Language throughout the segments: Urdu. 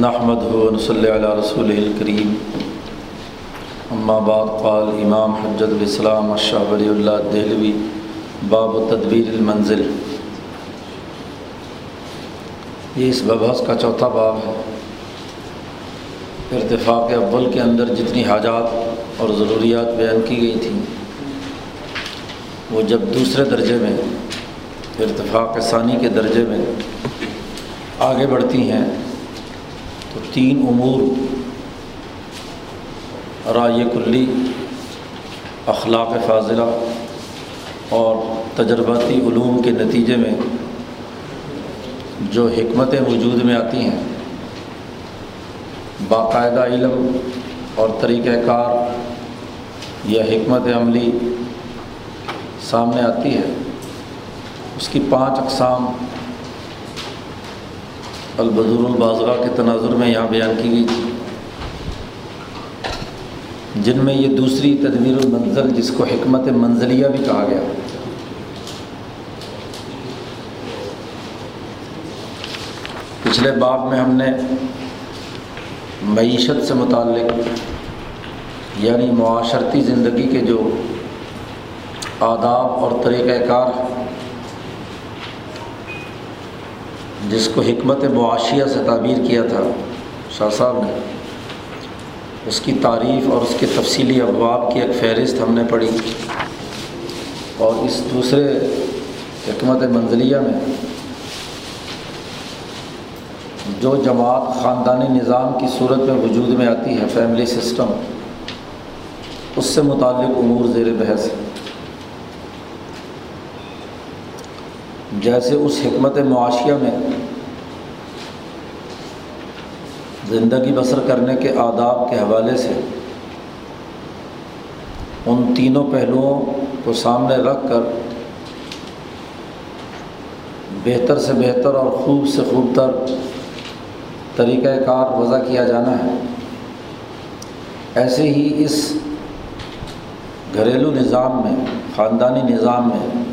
نحمد صلی علیہ رسول الکریم اما بعد، قال امام حجت الاسلام اشہ ولی اللہ دہلوی باب تدبیر المنزل. یہ اس ببحث کا چوتھا باب ہے۔ ارتفاق اول کے اندر جتنی حاجات اور ضروریات بیان کی گئی تھیں، وہ جب دوسرے درجے میں، ارتفاق ثانی کے درجے میں آگے بڑھتی ہیں تو تین امور رائے کلی، اخلاق فاضلہ اور تجرباتی علوم کے نتیجے میں جو حکمتیں وجود میں آتی ہیں، باقاعدہ علم اور طریقہ کار یا حکمت عملی سامنے آتی ہے۔ اس کی پانچ اقسام البدور البازغہ کے تناظر میں یہاں بیان کی گئی تھی۔ جن میں یہ دوسری تدبیر المنزل جس کو حکمت منزلیہ بھی کہا گیا۔ پچھلے باب میں ہم نے معیشت سے متعلق یعنی معاشرتی زندگی کے جو آداب اور طریقۂ کار جس کو حکمت معاشیہ سے تعبیر کیا تھا، شاہ صاحب نے۔ اس کی تعریف اور اس کے تفصیلی ابواب کی ایک فہرست ہم نے پڑھی۔ اور اس دوسرے حکمت منزلیہ میں، جو جماعت خاندانی نظام کی صورت میں وجود میں آتی ہے فیملی سسٹم اس سے متعلق امور زیر بحث۔ ہے جیسے اس حکمت معاشیہ میں زندگی بسر کرنے کے آداب کے حوالے سے ان تینوں پہلوؤں کو سامنے رکھ کر بہتر سے بہتر اور خوب سے خوب تر طریقۂ کار وضع کیا جانا ہے۔ ایسے ہی اس گھریلو نظام میں، خاندانی نظام میں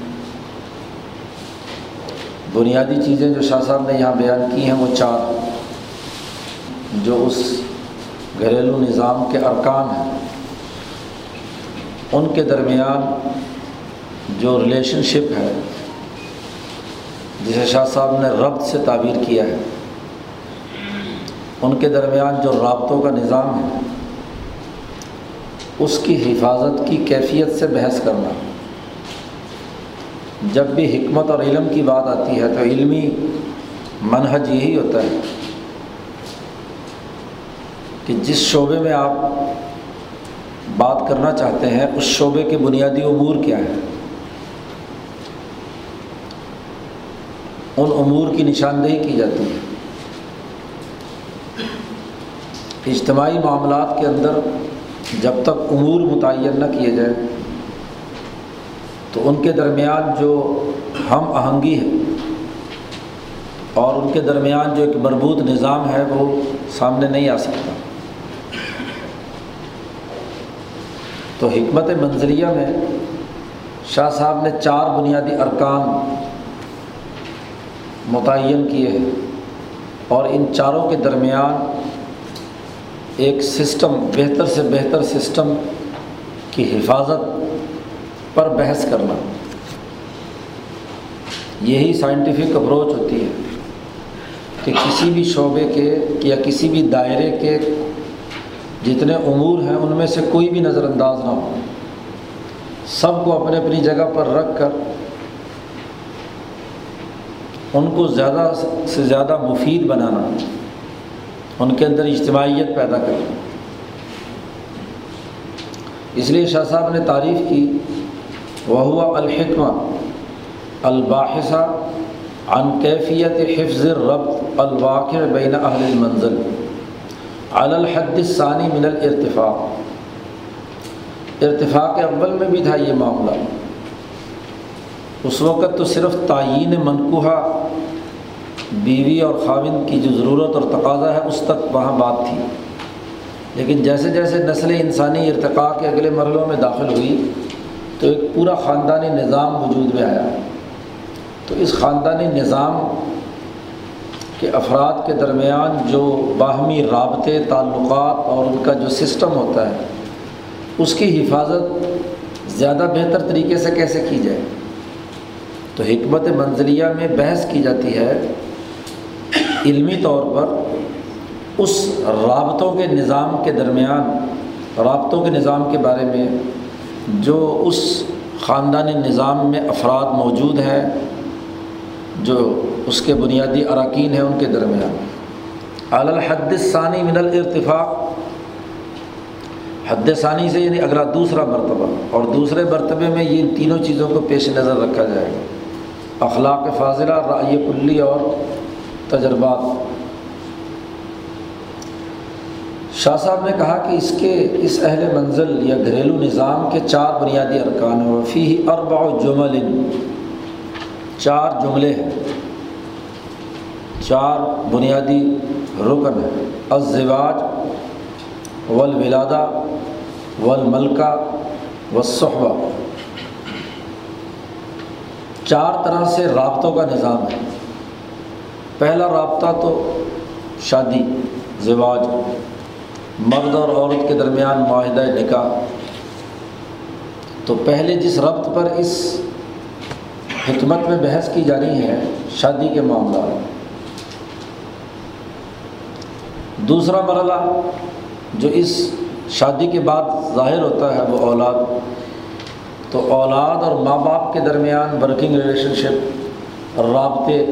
بنیادی چیزیں جو شاہ صاحب نے یہاں بیان کی ہیں وہ چار جو اس گھریلو نظام کے ارکان ہیں۔ ان کے درمیان جو ریلیشن شپ ہے، جسے شاہ صاحب نے ربط سے تعبیر کیا ہے، ان کے درمیان جو رابطوں کا نظام ہے، اس کی حفاظت کی کیفیت سے بحث کرنا۔ جب بھی حکمت اور علم کی بات آتی ہے تو علمی منحج یہی ہوتا ہے کہ جس شعبے میں آپ بات کرنا چاہتے ہیں، اس شعبے کے بنیادی امور کیا ہیں؟ ان امور کی نشاندہی کی جاتی ہے۔ اجتماعی معاملات کے اندر جب تک امور متعین نہ کیے جائیں تو ان کے درمیان جو ہم آہنگی ہے اور ان کے درمیان جو ایک مربوط نظام ہے وہ سامنے نہیں آ سکتا۔ تو حکمت منظریہ میں شاہ صاحب نے چار بنیادی ارکان متعین کیے ہیں اور ان چاروں کے درمیان ایک سسٹم، بہتر سے بہتر سسٹم کی حفاظت پر بحث کرنا۔ یہی سائنٹیفک اپروچ ہوتی ہے کہ کسی بھی شعبے کے یا کسی بھی دائرے کے جتنے امور ہیں ان میں سے کوئی بھی نظر انداز نہ ہو۔ سب کو اپنے اپنی جگہ پر رکھ کر ان کو زیادہ سے زیادہ مفید بنانا، ان کے اندر اجتماعیت پیدا کرنا۔ اس لیے شاہ صاحب نے تعریف کی وہ ہوا الحکمہ الباحثہ عن کیفیت حفظ ربط الواقع بین اہل المنزل. علی الحد الثانی من الارتفاق ارتفاق اول میں بھی تھا یہ معاملہ. اس وقت تو صرف تعین منقوہ بیوی اور خاوند کی جو ضرورت اور تقاضا ہے اس تک وہاں بات تھی. لیکن جیسے جیسے نسل انسانی ارتقاء کے اگلے مرحلوں میں داخل ہوئی تو ایک پورا خاندانی نظام وجود میں آیا۔ تو اس خاندانی نظام کہ افراد کے درمیان جو باہمی رابطے، تعلقات اور ان کا جو سسٹم ہوتا ہے، اس کی حفاظت زیادہ بہتر طریقے سے کیسے کی جائے؟ تو حکمت منزلیہ میں بحث کی جاتی ہے۔ علمی طور پر اس رابطوں کے نظام کے درمیان، رابطوں کے نظام کے بارے میں جو اس خاندانی نظام میں افراد موجود ہیں، جو اس کے بنیادی اراکین ہیں ان کے درمیان۔ الحد ثانی من الارتفاق حد ثانی سے یعنی اگلا دوسرا مرتبہ۔ اور دوسرے مرتبے میں یہ تینوں چیزوں کو پیش نظر رکھا جائے گا۔ اخلاق فاضلہ رائے کلی اور تجربات۔ شاہ صاحب نے کہا کہ اس کے اس اہل منزل یا گھریلو نظام کے چار بنیادی ارکان ہیں وفی اربع جمل، چار جملے ہیں۔ چار بنیادی رکن ہیں۔ الزواج، والولادہ، والملکہ، والصحبہ۔ چار طرح سے رابطوں کا نظام ہے۔ پہلا رابطہ تو شادی، زواج۔ مرد اور عورت کے درمیان معاہدہ نکاح۔ تو پہلے جس ربط پر اس حکمت میں بحث کی جا رہی ہے، شادی کے معاملات دوسرا مرحلہ جو اس شادی کے بعد ظاہر ہوتا ہے، وہ اولاد۔ تو اولاد اور ماں باپ کے درمیان ورکنگ ریلیشن شپ رابطے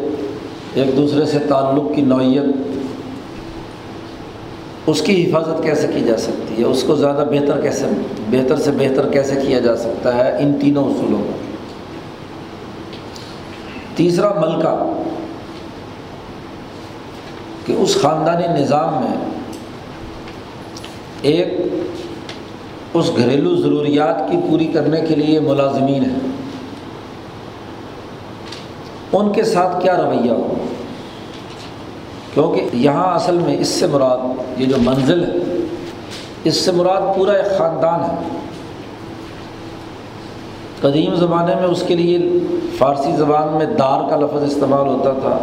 ایک دوسرے سے تعلق کی نوعیت۔ اس کی حفاظت کیسے کی جا سکتی ہے؟ اس کو زیادہ بہتر کیسے بہتر سے بہتر کیسے کیا جا سکتا ہے؟ ان تینوں اصولوں کا تیسرا ملکہ، کہ اس خاندانی نظام میں ایک اس گھریلو ضروریات کی پوری کرنے کے لیے ملازمین ہیں۔ ان کے ساتھ کیا رویہ ہو؟ کیونکہ یہاں اصل میں اس سے مراد یہ جو منزل ہے، اس سے مراد پورا ایک خاندان ہے۔ قدیم زمانے میں اس کے لیے فارسی زبان میں دار کا لفظ استعمال ہوتا تھا،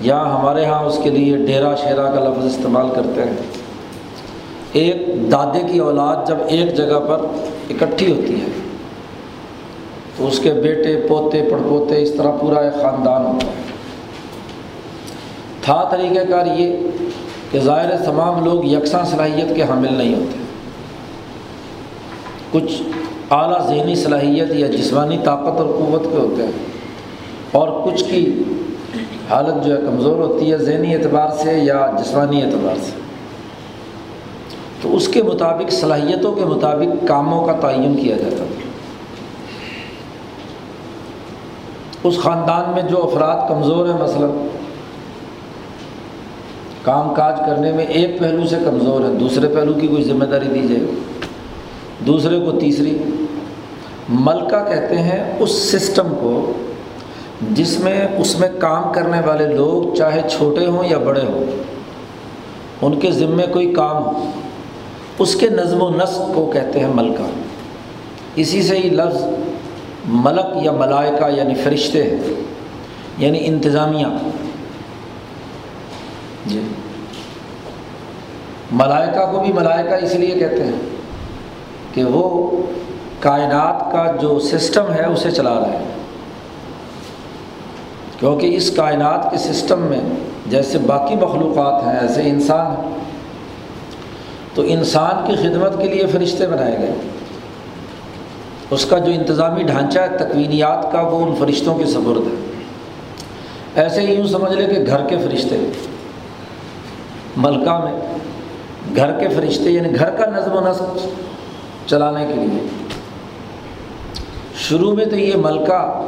یا ہمارے ہاں اس کے لیے ڈیرا شیرا کا لفظ استعمال کرتے ہیں۔ ایک دادے کی اولاد جب ایک جگہ پر اکٹھی ہوتی ہے، تو اس کے بیٹے، پوتے، پڑپوتے اس طرح پورا ایک خاندان ہوتا ہے۔ تھا طریقہ کار یہ کہ ظاہر تمام لوگ یکساں صلاحیت کے حامل نہیں ہوتے۔ کچھ اعلیٰ ذہنی صلاحیت یا جسمانی طاقت اور قوت کے ہوتے ہیں۔ اور کچھ کی حالت جو ہے کمزور ہوتی ہے ذہنی اعتبار سے یا جسمانی اعتبار سے۔ تو اس کے مطابق، صلاحیتوں کے مطابق کاموں کا تعین کیا جاتا تھا اس خاندان میں جو افراد کمزور ہیں، مثلا کام کاج کرنے میں ایک پہلو سے کمزور ہے، دوسرے پہلو کی کوئی ذمہ داری دی جائے دوسرے کو تیسری، ملکہ کہتے ہیں اس سسٹم کو جس میں اس میں کام کرنے والے لوگ چاہے چھوٹے ہوں یا بڑے ہوں، ان کے ذمے کوئی کام ہو۔ اس کے نظم و نسق کو کہتے ہیں ملکہ۔ اسی سے ہی لفظ ملک یا ملائکہ یعنی فرشتے ہیں یعنی انتظامیہ۔ جی۔ ملائکہ کو بھی ملائکہ اس لیے کہتے ہیں کہ وہ کائنات کا جو سسٹم ہے اسے چلا رہے ہیں۔ کیونکہ اس کائنات کے سسٹم میں جیسے باقی مخلوقات ہیں، ایسے انسان ہیں۔ تو انسان کی خدمت کے لیے فرشتے بنائے گئے۔ اس کا جو انتظامی ڈھانچہ ہے، تکوینیات کا، وہ ان فرشتوں کے سبرد ہے۔ ایسے ہی یوں سمجھ لے کہ گھر کے فرشتے۔ ملکہ میں گھر کے فرشتے یعنی گھر کا نظم و نسق چلانے کے لیے۔ شروع میں تو یہ ملکہ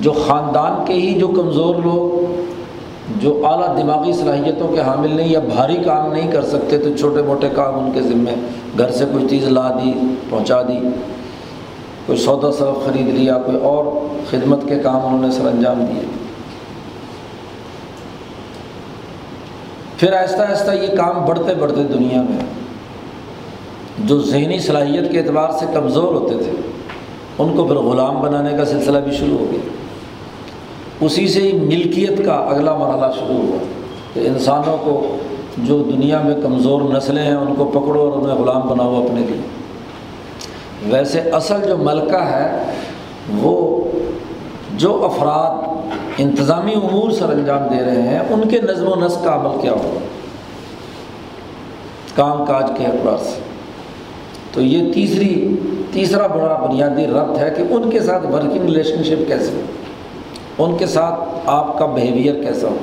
جو خاندان کے ہی جو کمزور لوگ، جو اعلیٰ دماغی صلاحیتوں کے حامل نہیں یا بھاری کام نہیں کر سکتے، تو چھوٹے موٹے کام ان کے ذمے۔ گھر سے کوئی چیز لا دی، پہنچا دی، کوئی سودا سرف خرید لیا، کوئی اور خدمت کے کام انہوں نے سر انجام دیے۔ پھر آہستہ آہستہ یہ کام بڑھتے بڑھتے دنیا میں جو ذہنی صلاحیت کے اعتبار سے کمزور ہوتے تھے، ان کو پھر غلام بنانے کا سلسلہ بھی شروع ہو گیا۔ اسی سے ہی ملکیت کا اگلا مرحلہ شروع ہوا۔ کہ انسانوں کو جو دنیا میں کمزور نسلیں ہیں، ان کو پکڑو اور انہیں غلام بناؤ اپنے لیے۔ ویسے اصل جو ملکہ ہے، وہ جو افراد انتظامی امور سر انجام دے رہے ہیں، ان کے نظم و نسق کا عمل کیا ہوگا؟ کام کاج کے اعتبار سے۔ تو یہ تیسری، تیسرا بڑا بنیادی ربط ہے کہ ان کے ساتھ ورکنگ ریلیشن شپ کیسے ہو؟ ان کے ساتھ آپ کا بیہیویئر کیسا ہو؟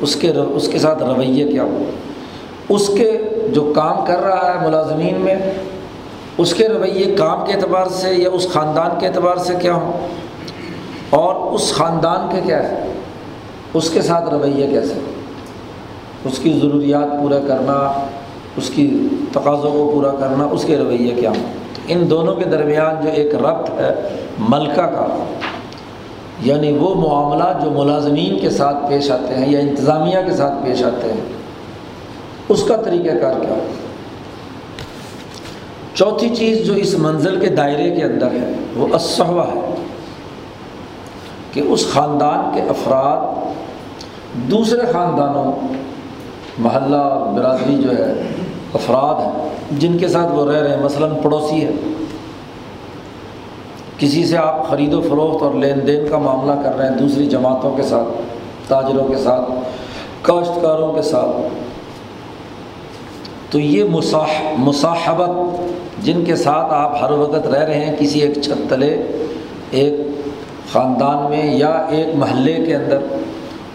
اس کے اس کے ساتھ رویے کیا ہو؟ اس کے جو کام کر رہا ہے ملازمین میں، اس کے رویے کام کے اعتبار سے یا اس خاندان کے اعتبار سے کیا ہوں اور اس خاندان کے کیا ہے اس کے ساتھ رویے کیسے؟ اس کی ضروریات پورا کرنا، اس کی تقاضوں کو پورا کرنا، اس کے رویے کیا ہوں؟ ان دونوں کے درمیان جو ایک ربط ہے، ملکہ کا یعنی وہ معاملات جو ملازمین کے ساتھ پیش آتے ہیں یا انتظامیہ کے ساتھ پیش آتے ہیں، اس کا طریقہ کار کیا چوتھی چیز جو اس منزل کے دائرے کے اندر ہے، وہ اسحوہ ہے۔ کہ اس خاندان کے افراد دوسرے خاندانوں، محلہ، برادری جو ہے، افراد ہیں، جن کے ساتھ وہ رہ رہے ہیں، مثلاً پڑوسی ہے کسی سے آپ خرید و فروخت اور لین دین کا معاملہ کر رہے ہیں، دوسری جماعتوں کے ساتھ، تاجروں کے ساتھ، کاشتکاروں کے ساتھ، تو یہ مصاح، مصاحبت جن کے ساتھ آپ ہر وقت رہ رہے ہیں، کسی ایک چھت تلے، ایک خاندان میں یا ایک محلے کے اندر،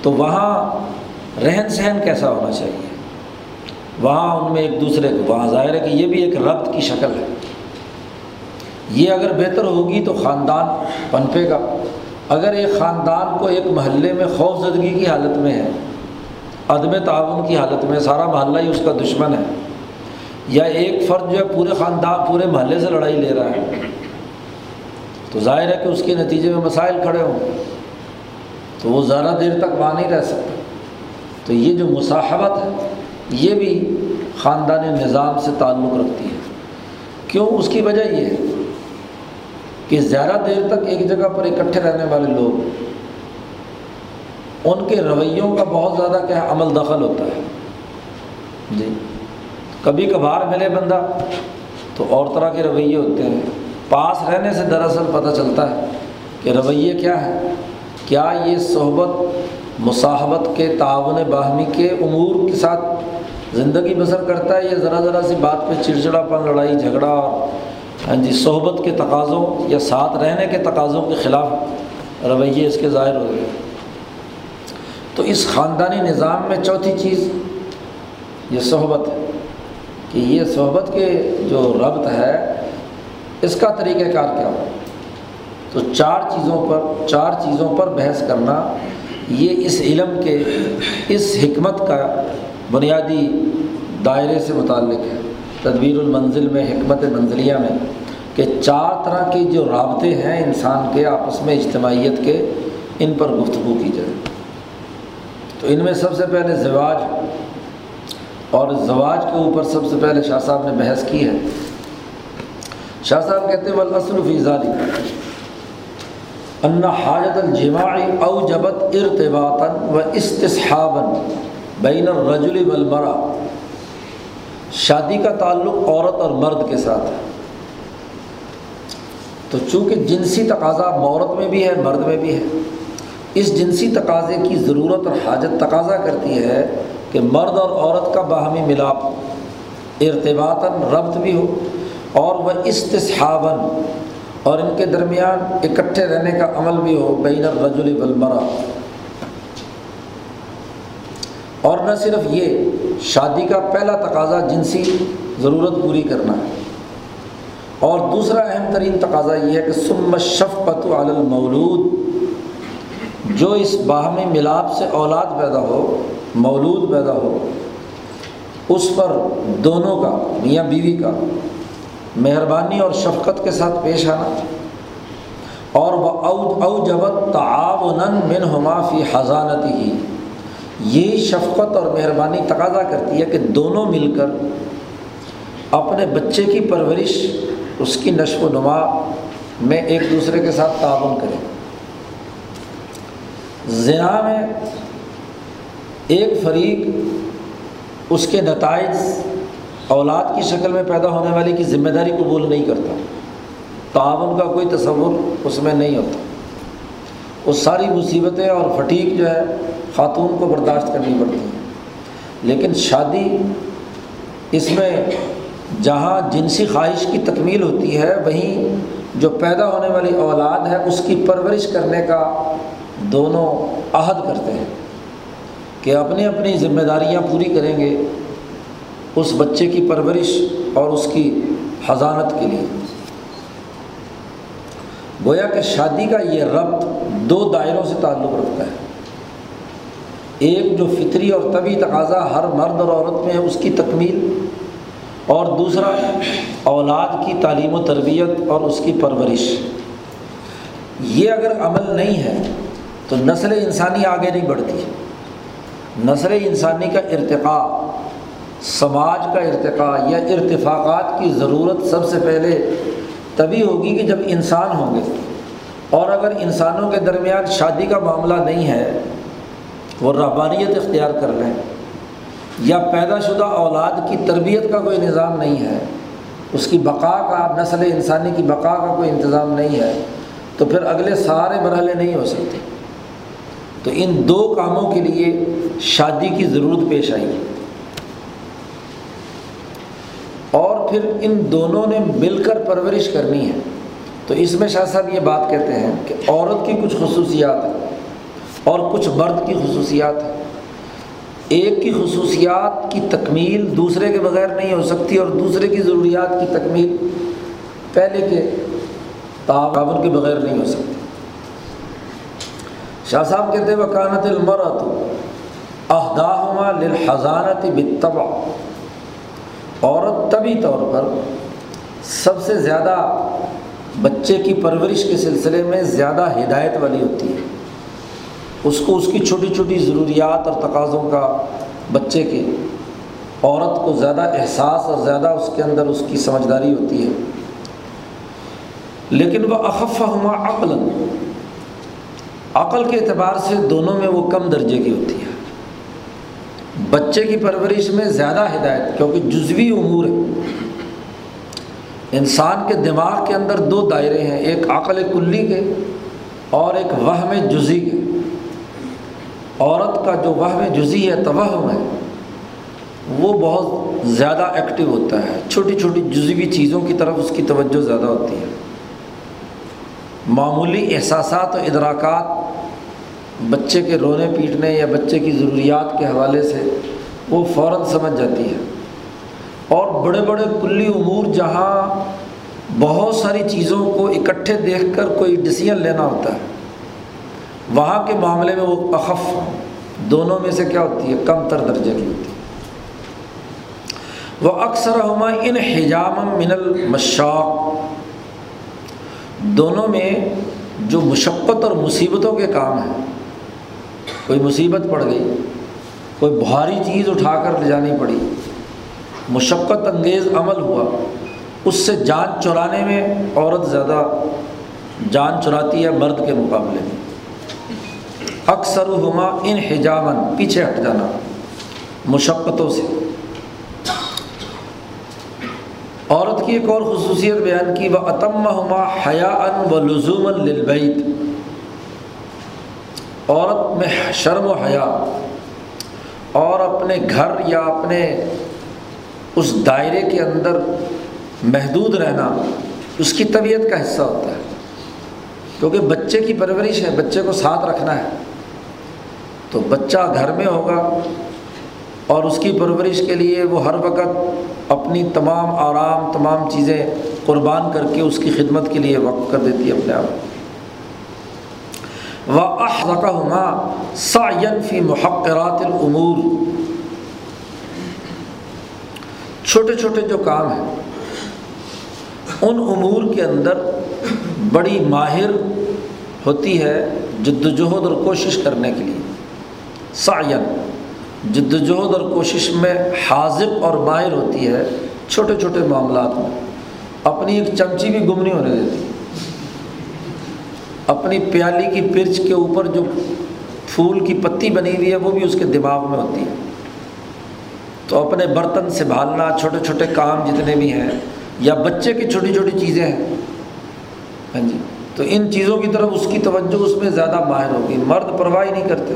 تو وہاں رہن سہن کیسا ہونا چاہیے؟ وہاں ان میں ایک دوسرے کو، وہاں ظاہر ہے کہ یہ بھی ایک ربط کی شکل ہے۔ یہ اگر بہتر ہوگی تو خاندان پنپے گا۔ اگر ایک خاندان کو ایک محلے میں خوف زدگی کی حالت میں ہے، عدم تعاون کی حالت میں سارا محلہ ہی اس کا دشمن ہے، یا ایک فرد جو ہے پورے خاندان، پورے محلے سے لڑائی لے رہا ہے تو ظاہر ہے کہ اس کے نتیجے میں مسائل کھڑے ہوں۔ تو وہ زیادہ دیر تک وہاں نہیں رہ سکتا۔ تو یہ جو مصاحبت ہے، یہ بھی خاندانی نظام سے تعلق رکھتی ہے۔ کیوں؟ اس کی وجہ یہ ہے کہ زیادہ دیر تک ایک جگہ پر اکٹھے رہنے والے لوگ، ان کے رویوں کا بہت زیادہ کیا عمل دخل ہوتا ہے۔ جی کبھی کبھار ملے بندہ تو اور طرح کے رویے ہوتے ہیں۔ پاس رہنے سے دراصل پتہ چلتا ہے کہ رویے کیا ہے۔ کیا یہ صحبت مصاحبت کے تعاون باہمی کے امور کے ساتھ زندگی بسر کرتا ہے یا ذرا ذرا سی بات پہ چڑچڑا پن لڑائی جھگڑا اور ہاں جی صحبت کے تقاضوں یا ساتھ رہنے کے تقاضوں کے خلاف رویے اس کے ظاہر ہو گئے تو اس خاندانی نظام میں چوتھی چیز یہ صحبت ہے کہ یہ صحبت کے جو ربط ہے اس کا طریقہ کار کیا ہو؟ تو چار چیزوں پر چار چیزوں پر بحث کرنا، یہ اس علم کے اس حکمت کا بنیادی دائرے سے متعلق ہے۔ تدبیر المنزل میں، حکمت منزلیہ میں، کہ چار طرح کے جو رابطے ہیں انسان کے آپس میں، اجتماعیت کے، ان پر گفتگو کی جائے۔ تو ان میں سب سے پہلے زواج، اور زواج کے اوپر سب سے پہلے شاہ صاحب نے بحث کی ہے۔ شاہ صاحب کہتے ہیں فیضالی ان حاجت الجماعی او جبت ارتباطن و استصحابن بین الرجل والمرا شادی کا تعلق عورت اور مرد کے ساتھ ہے. تو چونکہ جنسی تقاضا عورت میں بھی ہے، مرد میں بھی ہے، اس جنسی تقاضے کی ضرورت اور حاجت تقاضا کرتی ہے کہ مرد اور عورت کا باہمی ملاپ ارتباطاً ربط بھی ہو اور وہ استصحاباً، اور ان کے درمیان اکٹھے رہنے کا عمل بھی ہو، بین الرجل والمرا اور نہ صرف یہ، شادی کا پہلا تقاضا جنسی ضرورت پوری کرنا ہے۔ اور دوسرا اہم ترین تقاضا یہ ہے کہ سم شفقت علی المولود۔ جو اس باہمی ملاپ سے اولاد پیدا ہو، مولود پیدا ہو، اس پر دونوں کا، میاں بیوی کا مہربانی اور شفقت کے ساتھ پیش آنا۔ اور وہ او جبت تعاون من ہما فی حضانتی ہی یہ شفقت اور مہربانی تقاضا کرتی ہے کہ دونوں مل کر اپنے بچے کی پرورش، اس کی نشو و نما میں ایک دوسرے کے ساتھ تعاون کریں۔ زنا میں ایک فریق، اس کے نتائج اولاد کی شکل میں پیدا ہونے والی کی ذمہ داری قبول نہیں کرتا۔ تعاون کا کوئی تصور اس میں نہیں ہوتا۔ وہ ساری مصیبتیں اور فٹیک جو ہے، خاتون کو برداشت کرنی پڑتی ہیں۔ لیکن شادی اس میں جہاں جنسی خواہش کی تکمیل ہوتی ہے، وہیں جو پیدا ہونے والی اولاد ہے، اس کی پرورش کرنے کا دونوں عہد کرتے ہیں کہ اپنی اپنی ذمہ داریاں پوری کریں گے۔ اس بچے کی پرورش اور اس کی حضانت کے لیے۔ گویا کہ شادی کا یہ ربط دو دائروں سے تعلق رکھتا ہے۔ ایک جو فطری اور طبی تقاضا ہر مرد اور عورت میں ہے، اس کی تکمیل، اور دوسرا اولاد کی تعلیم و تربیت اور اس کی پرورش۔ یہ اگر عمل نہیں ہے، تو نسل انسانی آگے نہیں بڑھتی۔ نسل انسانی کا ارتقاء سماج کا ارتقاء یا ارتفاقات کی ضرورت سب سے پہلے تبھی ہوگی کہ جب انسان ہوں گے۔ اور اگر انسانوں کے درمیان شادی کا معاملہ نہیں ہے، وہ ربانیت اختیار کر لیں۔ یا پیدا شدہ اولاد کی تربیت کا کوئی نظام نہیں ہے، اس کی بقا کا، نسل انسانی کی بقا کا کوئی انتظام نہیں ہے، تو پھر اگلے سارے مرحلے نہیں ہو سکتے۔ تو ان دو کاموں کے لیے شادی کی ضرورت پیش آئی اور پھر ان دونوں نے مل کر پرورش کرنی ہے۔ تو اس میں شاہ صاحب یہ بات کہتے ہیں کہ عورت کی کچھ خصوصیات ہیں اور کچھ مرد کی خصوصیات ہیں۔ ایک کی خصوصیات کی تکمیل دوسرے کے بغیر نہیں ہو سکتی اور دوسرے کی ضروریات کی تکمیل پہلے کے تعاون کے بغیر نہیں ہو سکتی۔ شاہ صاحب کہتے وکانت المرت اہداہما للحضانت بتبا عورت طبی طور پر سب سے زیادہ بچے کی پرورش کے سلسلے میں زیادہ ہدایت والی ہوتی ہے۔ اس کو اس کی چھوٹی چھوٹی ضروریات اور تقاضوں کا بچے کے عورت کو زیادہ احساس اور زیادہ اس کے اندر اس کی سمجھداری ہوتی ہے۔ لیکن وہ اخف ہما عقل عقل کے اعتبار سے دونوں میں وہ کم درجے کی ہوتی ہے۔ بچے کی پرورش میں زیادہ ہدایت، کیونکہ جزوی امور ہے انسان کے دماغ کے اندر دو دائرے ہیں، ایک عقل کلی کے اور ایک وہم جزی کے۔ عورت کا جو وہ جزی ہے، توہم ہے، وہ بہت زیادہ ایکٹیو ہوتا ہے۔ چھوٹی چھوٹی جزوی چیزوں کی طرف اس کی توجہ زیادہ ہوتی ہے۔ معمولی احساسات و ادراکات بچے کے رونے پیٹنے یا بچے کی ضروریات کے حوالے سے وہ فوراً سمجھ جاتی ہے۔ اور بڑے بڑے کلی امور جہاں بہت ساری چیزوں کو اکٹھے دیکھ کر کوئی ڈسیزن لینا ہوتا ہے، وہاں کے معاملے میں وہ اخف دونوں میں سے کیا ہوتی ہے؟ کم تر درجے کی ہوتی ہے۔ وہ اکثر ہما ان حجام من المشاق۔ دونوں میں جو مشقت اور مصیبتوں کے کام ہیں کوئی مصیبت پڑ گئی، کوئی بھاری چیز اٹھا کر لے جانی پڑی۔ مشقت انگیز عمل ہوا۔ اس سے جان چرانے میں عورت زیادہ جان چراتی ہے مرد کے مقابلے میں۔ اکثر ہما ان حجامن پیچھے ہٹ جانا۔ مشقتوں سے۔ عورت کی ایک اور خصوصیت بیان کی وہ اتم ہما حیا ان و لزوم البعید عورت میں شرم و حیا، اور اپنے گھر یا اپنے اس دائرے کے اندر محدود رہنا، اس کی طبیعت کا حصہ ہوتا ہے۔ کیونکہ بچے کی پرورش ہے، بچے کو ساتھ رکھنا ہے۔ تو بچہ گھر میں ہوگا، اور اس کی پرورش کے لیے وہ ہر وقت اپنی تمام آرام، تمام چیزیں قربان کر کے اس کی خدمت کے لیے وقف کر دیتی ہے اپنے آپ۔ و احرکہ سعین فی محقرات العمور چھوٹے چھوٹے جو کام ہیں، ان امور کے اندر بڑی ماہر ہوتی ہے جد وجہد اور کوشش کرنے کے لیے۔ سعین جد وجہد اور کوشش میں حاضر اور ماہر ہوتی ہے چھوٹے چھوٹے معاملات میں۔ اپنی ایک چمچی بھی گم نہیں ہونے دیتی۔ اپنی پیالی کی پرچ کے اوپر جو پھول کی پتی بنی ہوئی ہے، وہ بھی اس کے دماغ میں ہوتی ہے۔ تو اپنے برتن سنبھالنا، چھوٹے چھوٹے کام جتنے بھی ہیں، یا بچے کی چھوٹی چھوٹی چیزیں ہیں۔ ہاں جی۔ تو ان چیزوں کی طرف اس کی توجہ اس میں زیادہ ماہر ہوگی۔ مرد پرواہ نہیں کرتے۔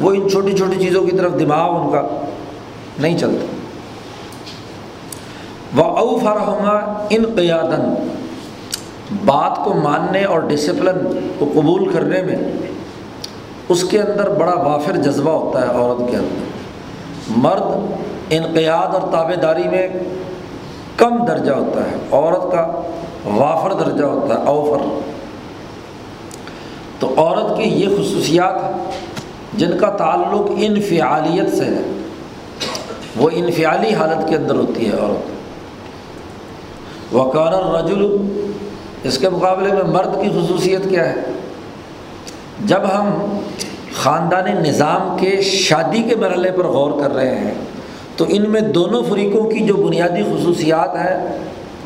وہ ان چھوٹی چھوٹی چیزوں کی طرف دماغ ان کا نہیں چلتا۔ وہ اوف رحمہ ان قیادن بات کو ماننے اور ڈسپلن کو قبول کرنے میں اس کے اندر بڑا وافر جذبہ ہوتا ہے عورت کے اندر۔ مرد انقیاد اور تابے داری میں کم درجہ ہوتا ہے۔ عورت کا وافر درجہ ہوتا ہے، اوفر۔ تو عورت کی یہ خصوصیات جن کا تعلق انفعالیت سے ہے۔ وہ انفعالی حالت کے اندر ہوتی ہے عورت۔ وقار الرجل اس کے مقابلے میں مرد کی خصوصیت کیا ہے؟ جب ہم خاندانی نظام کے شادی کے مرحلے پر غور کر رہے ہیں، تو ان میں دونوں فریقوں کی جو بنیادی خصوصیات ہیں،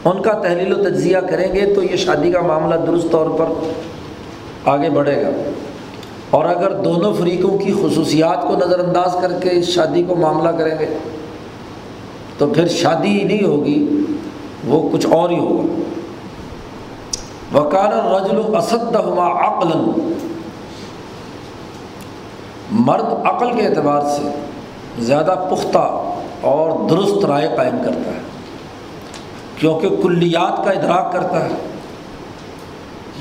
ان کا تحلیل و تجزیہ کریں گے تو یہ شادی کا معاملہ درست طور پر آگے بڑھے گا۔ اور اگر دونوں فریقوں کی خصوصیات کو نظر انداز کر کے اس شادی کو معاملہ کریں گے، تو پھر شادی ہی نہیں ہوگی، وہ کچھ اور ہی ہوگا۔ وکال رجل اسد ہوا عقل مرد عقل کے اعتبار سے زیادہ پختہ اور درست رائے قائم کرتا ہے، کیونکہ کلیات کا ادراک کرتا ہے۔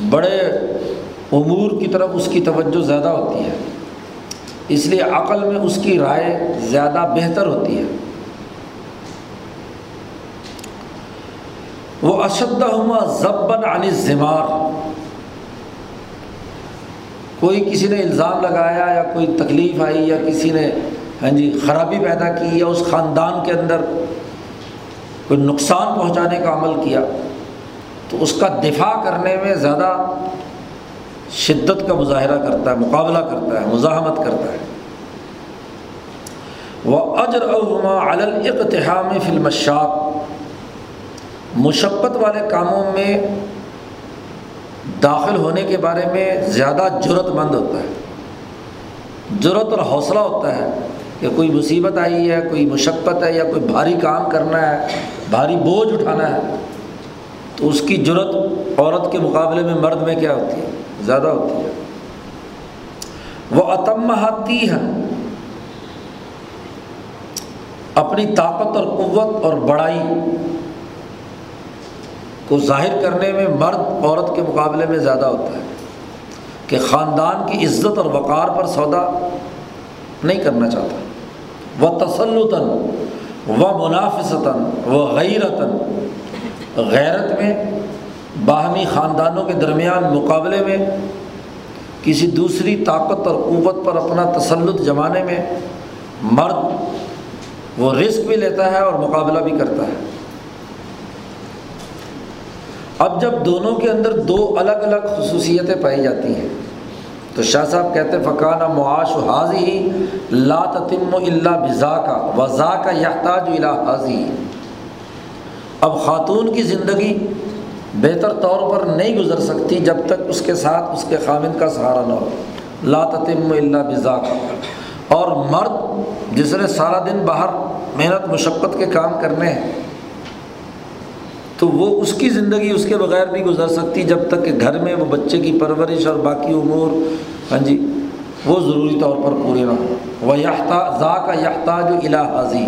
بڑے امور کی طرف اس کی توجہ زیادہ ہوتی ہے، اس لیے عقل میں اس کی رائے زیادہ بہتر ہوتی ہے۔ وہ اشد ہما ضبن علی زمار کوئی کسی نے الزام لگایا یا کوئی تکلیف آئی یا کسی نے ہاں جی خرابی پیدا کی یا اس خاندان کے اندر کوئی نقصان پہنچانے کا عمل کیا، تو اس کا دفاع کرنے میں زیادہ شدت کا مظاہرہ کرتا ہے، مقابلہ کرتا ہے، مزاحمت کرتا ہے۔ وہ اجر اما علتحام فلم شاپ مشقت والے کاموں میں داخل ہونے کے بارے میں زیادہ جرت مند ہوتا ہے۔ جرت اور حوصلہ ہوتا ہے کہ کوئی مصیبت آئی ہے، کوئی مشقت ہے یا کوئی بھاری کام کرنا ہے، بھاری بوجھ اٹھانا ہے، تو اس کی جرت عورت کے مقابلے میں مرد میں کیا ہوتی ہے؟ زیادہ ہوتی ہے۔ وہ اتمہاتی ہے۔ اپنی طاقت اور قوت اور بڑائی کو ظاہر کرنے میں مرد عورت کے مقابلے میں زیادہ ہوتا ہے۔ کہ خاندان کی عزت اور وقار پر سودا نہیں کرنا چاہتا۔ وہ تسلطاً و منافستاً و غیرتاً غیرت میں باہمی خاندانوں کے درمیان مقابلے میں کسی دوسری طاقت اور قوت پر اپنا تسلط جمانے میں مرد وہ رسک بھی لیتا ہے اور مقابلہ بھی کرتا ہے۔ اب جب دونوں کے اندر دو الگ الگ خصوصیتیں پائی جاتی ہیں، تو شاہ صاحب کہتے فقانہ معاش و حاضی لا تتم اللہ بزا کا وضا کا یحتاج الا حاضی اب خاتون کی زندگی بہتر طور پر نہیں گزر سکتی جب تک اس کے ساتھ اس کے خامد کا سہارا نہ ہو۔ لا تتم اللہ بزا کا اور مرد جس نے سارا دن باہر محنت مشقت کے کام کرنے ہیں تو وہ اس کی زندگی اس کے بغیر نہیں گزر سکتی جب تک کہ گھر میں وہ بچے کی پرورش اور باقی امور ہاں جی وہ ضروری طور پر پورے نہ ہو وہ یافتہ ذا کا یافتہ جو الہ حاضی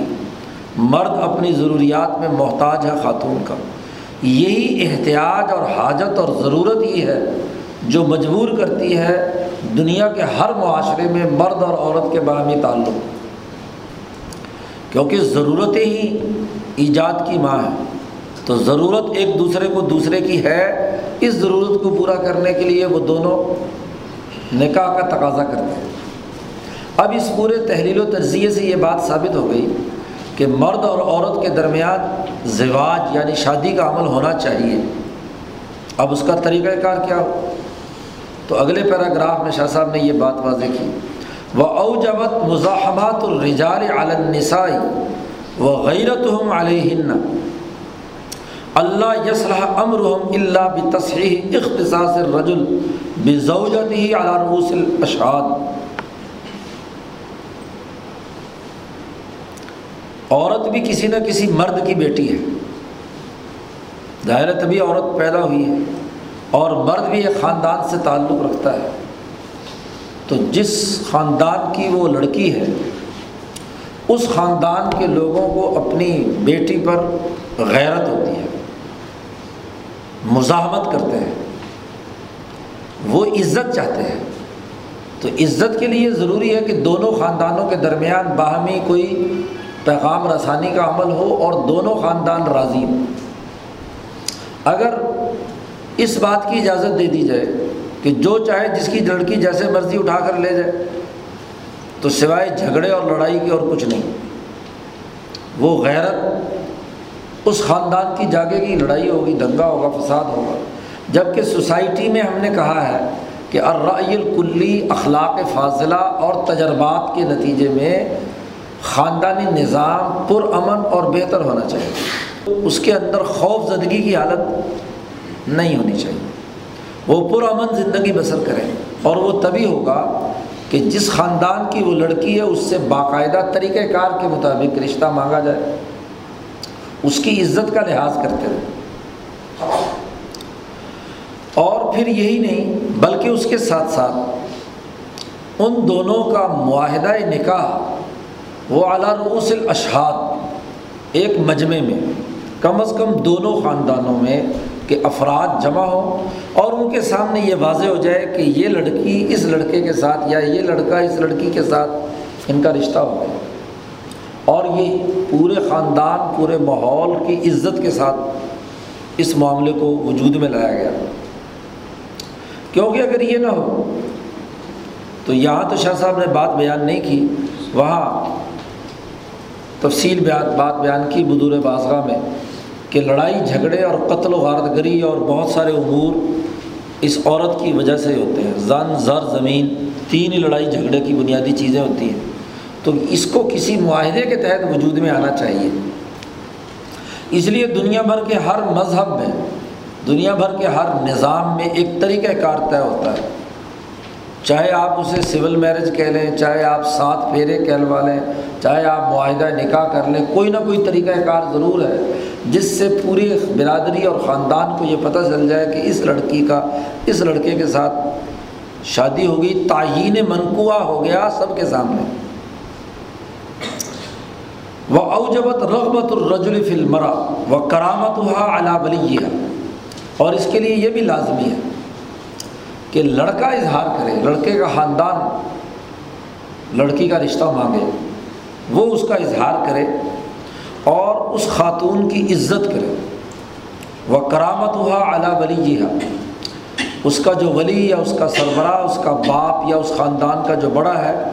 مرد اپنی ضروریات میں محتاج ہے خاتون کا۔ یہی احتیاط اور حاجت اور ضرورت ہی ہے جو مجبور کرتی ہے دنیا کے ہر معاشرے میں مرد اور عورت کے باہمی تعلق۔ کیونکہ ضرورتیں ہی ایجاد کی ماں ہے تو ضرورت ایک دوسرے کو دوسرے کی ہے، اس ضرورت کو پورا کرنے کے لیے وہ دونوں نکاح کا تقاضا کرتے ہیں۔ اب اس پورے تحلیل و تجزیے سے یہ بات ثابت ہو گئی کہ مرد اور عورت کے درمیان زواج یعنی شادی کا عمل ہونا چاہیے۔ اب اس کا طریقۂ کار کیا ہو؟ تو اگلے پیراگراف میں شاہ صاحب نے یہ بات واضح کی۔ وہ اوجبت مزاحمات الرجال علنسائی و غیرت ہم علیہ اللہ یسلح امرهم اللہ بتصحیح اختصاص الرجل ہی على رؤوس الاشهاد عورت بھی کسی نہ کسی مرد کی بیٹی ہے۔ ظاہر تبھی عورت پیدا ہوئی ہے اور مرد بھی ایک خاندان سے تعلق رکھتا ہے۔ تو جس خاندان کی وہ لڑکی ہے، اس خاندان کے لوگوں کو اپنی بیٹی پر غیرت ہوتی ہے۔ مزاحمت کرتے ہیں، وہ عزت چاہتے ہیں۔ تو عزت کے لیے ضروری ہے کہ دونوں خاندانوں کے درمیان باہمی کوئی پیغام رسانی کا عمل ہو اور دونوں خاندان راضی ہوں۔ اگر اس بات کی اجازت دے دی جائے کہ جو چاہے جس کی لڑکی جیسے مرضی اٹھا کر لے جائے، تو سوائے جھگڑے اور لڑائی کی اور کچھ نہیں۔ وہ غیرت اس خاندان کی جاگے کی لڑائی ہوگی، دنگا ہوگا، فساد ہوگا۔ جبکہ سوسائٹی میں ہم نے کہا ہے کہ الرعی الکلی اخلاق فاضلہ اور تجربات کے نتیجے میں خاندانی نظام پرامن اور بہتر ہونا چاہیے۔ اس کے اندر خوف زدگی کی حالت نہیں ہونی چاہیے۔ وہ پرامن زندگی بسر کریں اور وہ تبھی ہوگا کہ جس خاندان کی وہ لڑکی ہے، اس سے باقاعدہ طریقۂ کار کے مطابق رشتہ مانگا جائے۔ اس کی عزت کا لحاظ کرتے رہے اور پھر یہی نہیں، بلکہ اس کے ساتھ ساتھ ان دونوں کا معاہدہ نکاح وہ اعلیٰ رؤوس الاشہاد ایک مجمع میں، کم از کم دونوں خاندانوں میں کہ افراد جمع ہوں اور ان کے سامنے یہ واضح ہو جائے کہ یہ لڑکی اس لڑکے کے ساتھ یا یہ لڑکا اس لڑکی کے ساتھ ان کا رشتہ ہو گیا۔ اور یہ پورے خاندان، پورے ماحول کی عزت کے ساتھ اس معاملے کو وجود میں لایا گیا۔ کیونکہ اگر یہ نہ ہو، تو یہاں تو شاہ صاحب نے بات بیان نہیں کی، وہاں تفصیل بیان، بات بیان کی بدور بازگاہ میں کہ لڑائی، جھگڑے اور قتل و غارت گری اور بہت سارے امور اس عورت کی وجہ سے ہوتے ہیں۔ زن، زر، زمین، تین ہی لڑائی، جھگڑے کی بنیادی چیزیں ہوتی ہیں۔ تو اس کو کسی معاہدے کے تحت وجود میں آنا چاہیے۔ اس لیے دنیا بھر کے ہر مذہب میں، دنیا بھر کے ہر نظام میں ایک طریقۂ کار طے ہوتا ہے۔ چاہے آپ اسے سول میرج کہہ لیں، چاہے آپ سات پھیرے کہلوا لیں، چاہے آپ معاہدہ نکاح کر لیں، کوئی نہ کوئی طریقۂ کار ضرور ہے، جس سے پوری برادری اور خاندان کو یہ پتہ چل جائے کہ اس لڑکی کا، اس لڑکے کے ساتھ شادی ہو گئی تعین منقوع ہو گیا سب کے سامنے۔ وہ اوجبت رغبت الرجل فلمرا و کرامت ہوا علا بلی اور اس کے لیے یہ بھی لازمی ہے کہ لڑکا اظہار کرے، لڑکے کا خاندان، لڑکی کا رشتہ مانگے، وہ اس کا اظہار کرے اور اس خاتون کی عزت کرے۔ وہ کرامت ہوا اعلیٰ ولی اس کا جو ولی یا اس کا سربراہ، اس کا باپ یا اس خاندان کا جو بڑا ہے،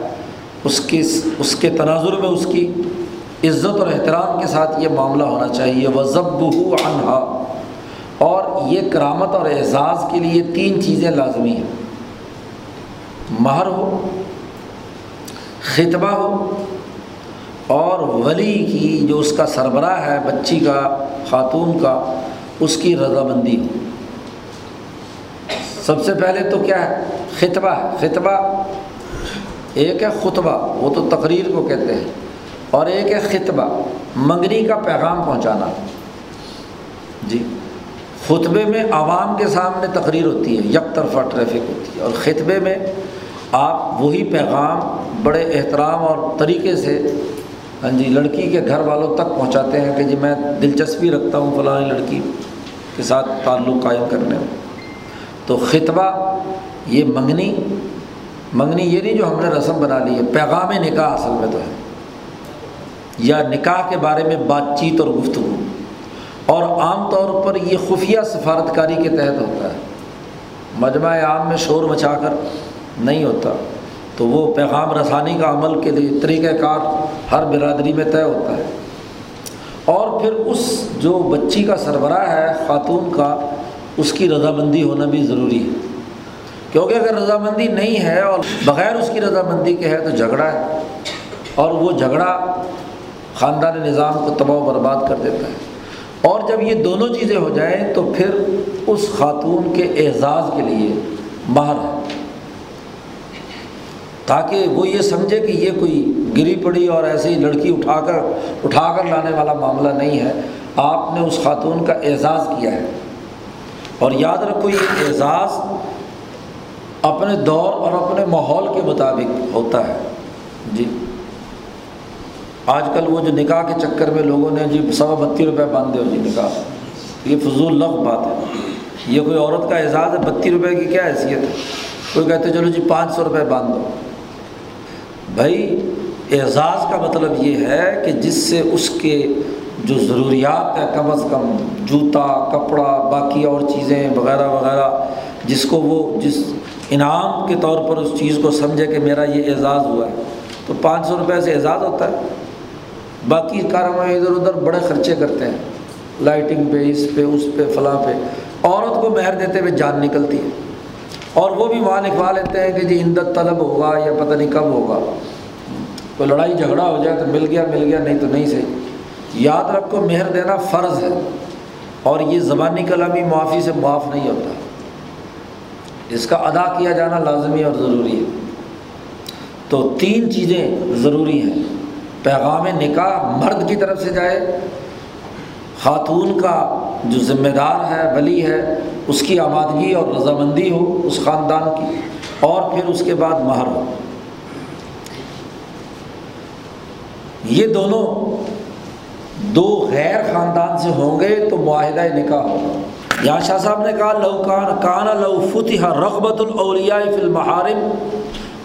اس کی اس کے تناظر میں اس کی عزت اور احترام کے ساتھ یہ معاملہ ہونا چاہیے۔ وہ ضب انہا اور یہ کرامت اور اعزاز کے لیے تین چیزیں لازمی ہیں۔ مہر ہو، خطبہ ہو، اور ولی کی جو اس کا سربراہ ہے، بچی کا، خاتون کا، اس کی رضامندی ہو۔ سب سے پہلے تو کیا ہے؟ خطبہ خطبہ ایک ہے خطبہ، وہ تو تقریر کو کہتے ہیں۔ اور ایک ہے خطبہ منگنی کا پیغام پہنچانا۔ جی خطبے میں عوام کے سامنے تقریر ہوتی ہے، یک طرفہ ٹریفک ہوتی ہے، اور خطبے میں آپ وہی پیغام بڑے احترام اور طریقے سے ہاں جی لڑکی کے گھر والوں تک پہنچاتے ہیں کہ جی میں دلچسپی رکھتا ہوں فلاں لڑکی کے ساتھ تعلق قائم کرنے میں۔ تو خطبہ یہ منگنی منگنی یہ نہیں جو ہم نے رسم بنا لی ہے، پیغام نکاح اصل میں تو ہے۔ یا نکاح کے بارے میں بات چیت اور گفتگو۔ اور عام طور پر یہ خفیہ سفارتکاری کے تحت ہوتا ہے۔ مجمع عام میں شور مچا کر نہیں ہوتا، تو وہ پیغام رسانی کا عمل کے لیے طریقۂ کار ہر برادری میں طے ہوتا ہے۔ اور پھر اس جو بچی کا سربراہ ہے، خاتون کا، اس کی رضامندی ہونا بھی ضروری ہے۔ کیونکہ اگر رضامندی نہیں ہے اور بغیر اس کی رضامندی کے ہے تو جھگڑا ہے۔ اور وہ جھگڑا خاندان نظام کو تباہ و برباد کر دیتا ہے۔ اور جب یہ دونوں چیزیں ہو جائیں تو پھر اس خاتون کے اعزاز کے لیے باہر ہے۔ تاکہ وہ یہ سمجھے کہ یہ کوئی گری پڑی اور ایسے ہی لڑکی اٹھا کر اٹھا کر لانے والا معاملہ نہیں ہے۔ آپ نے اس خاتون کا اعزاز کیا ہے۔ اور یاد رکھو، یہ اعزاز اپنے دور اور اپنے ماحول کے مطابق ہوتا ہے۔ جی۔ آج کل وہ جو نکاح کے چکر میں لوگوں نے جی سوا بتی روپے باندھے ہو جی نکاح، یہ فضول لفظ بات ہے۔ یہ کوئی عورت کا اعزاز ہے بتی روپے کی کیا حیثیت ہے؟ کوئی کہتے چلو جی پانچ سو روپے باندھ دو۔ بھائی، اعزاز کا مطلب یہ ہے کہ جس سے اس کے جو ضروریات ہیں، کم از کم جوتا، کپڑا، باقی اور چیزیں وغیرہ وغیرہ، جس کو وہ، جس انعام کے طور پر اس چیز کو سمجھے کہ میرا یہ اعزاز ہوا ہے۔ تو پانچ سو روپئے سے اعزاز ہوتا ہے۔ باقی کاروں میں ادھر ادھر بڑے خرچے کرتے ہیں۔ لائٹنگ پہ، اس پہ اس پہ، فلاں پہ۔ عورت کو مہر دیتے ہوئے جان نکلتی ہے۔ اور وہ بھی وہاں لکھوا لیتے ہیں کہ جی اندت طلب ہوگا یا پتہ نہیں کب ہوگا۔ کوئی لڑائی جھگڑا ہو جائے تو مل گیا مل گیا، نہیں تو نہیں صحیح۔ یاد رکھو، مہر دینا فرض ہے۔ اور یہ زبانی کلامی معافی سے معاف نہیں ہوتا۔ اس کا ادا کیا جانا لازمی اور ضروری ہے۔ تو تین چیزیں ضروری ہیں۔ پیغام نکاح مرد کی طرف سے جائے، خاتون کا جو ذمہ دار ہے، ولی ہے، اس کی آمادگی اور رضامندی ہو، اس خاندان کی، اور پھر اس کے بعد مہر ہو۔ یہ دونوں دو غیر خاندان سے ہوں گے تو معاہدہ نکاح ہوگا یہاں شاہ صاحب نے کہا، لو کان کان لو فتح رغبت الاولیاء فی المحارم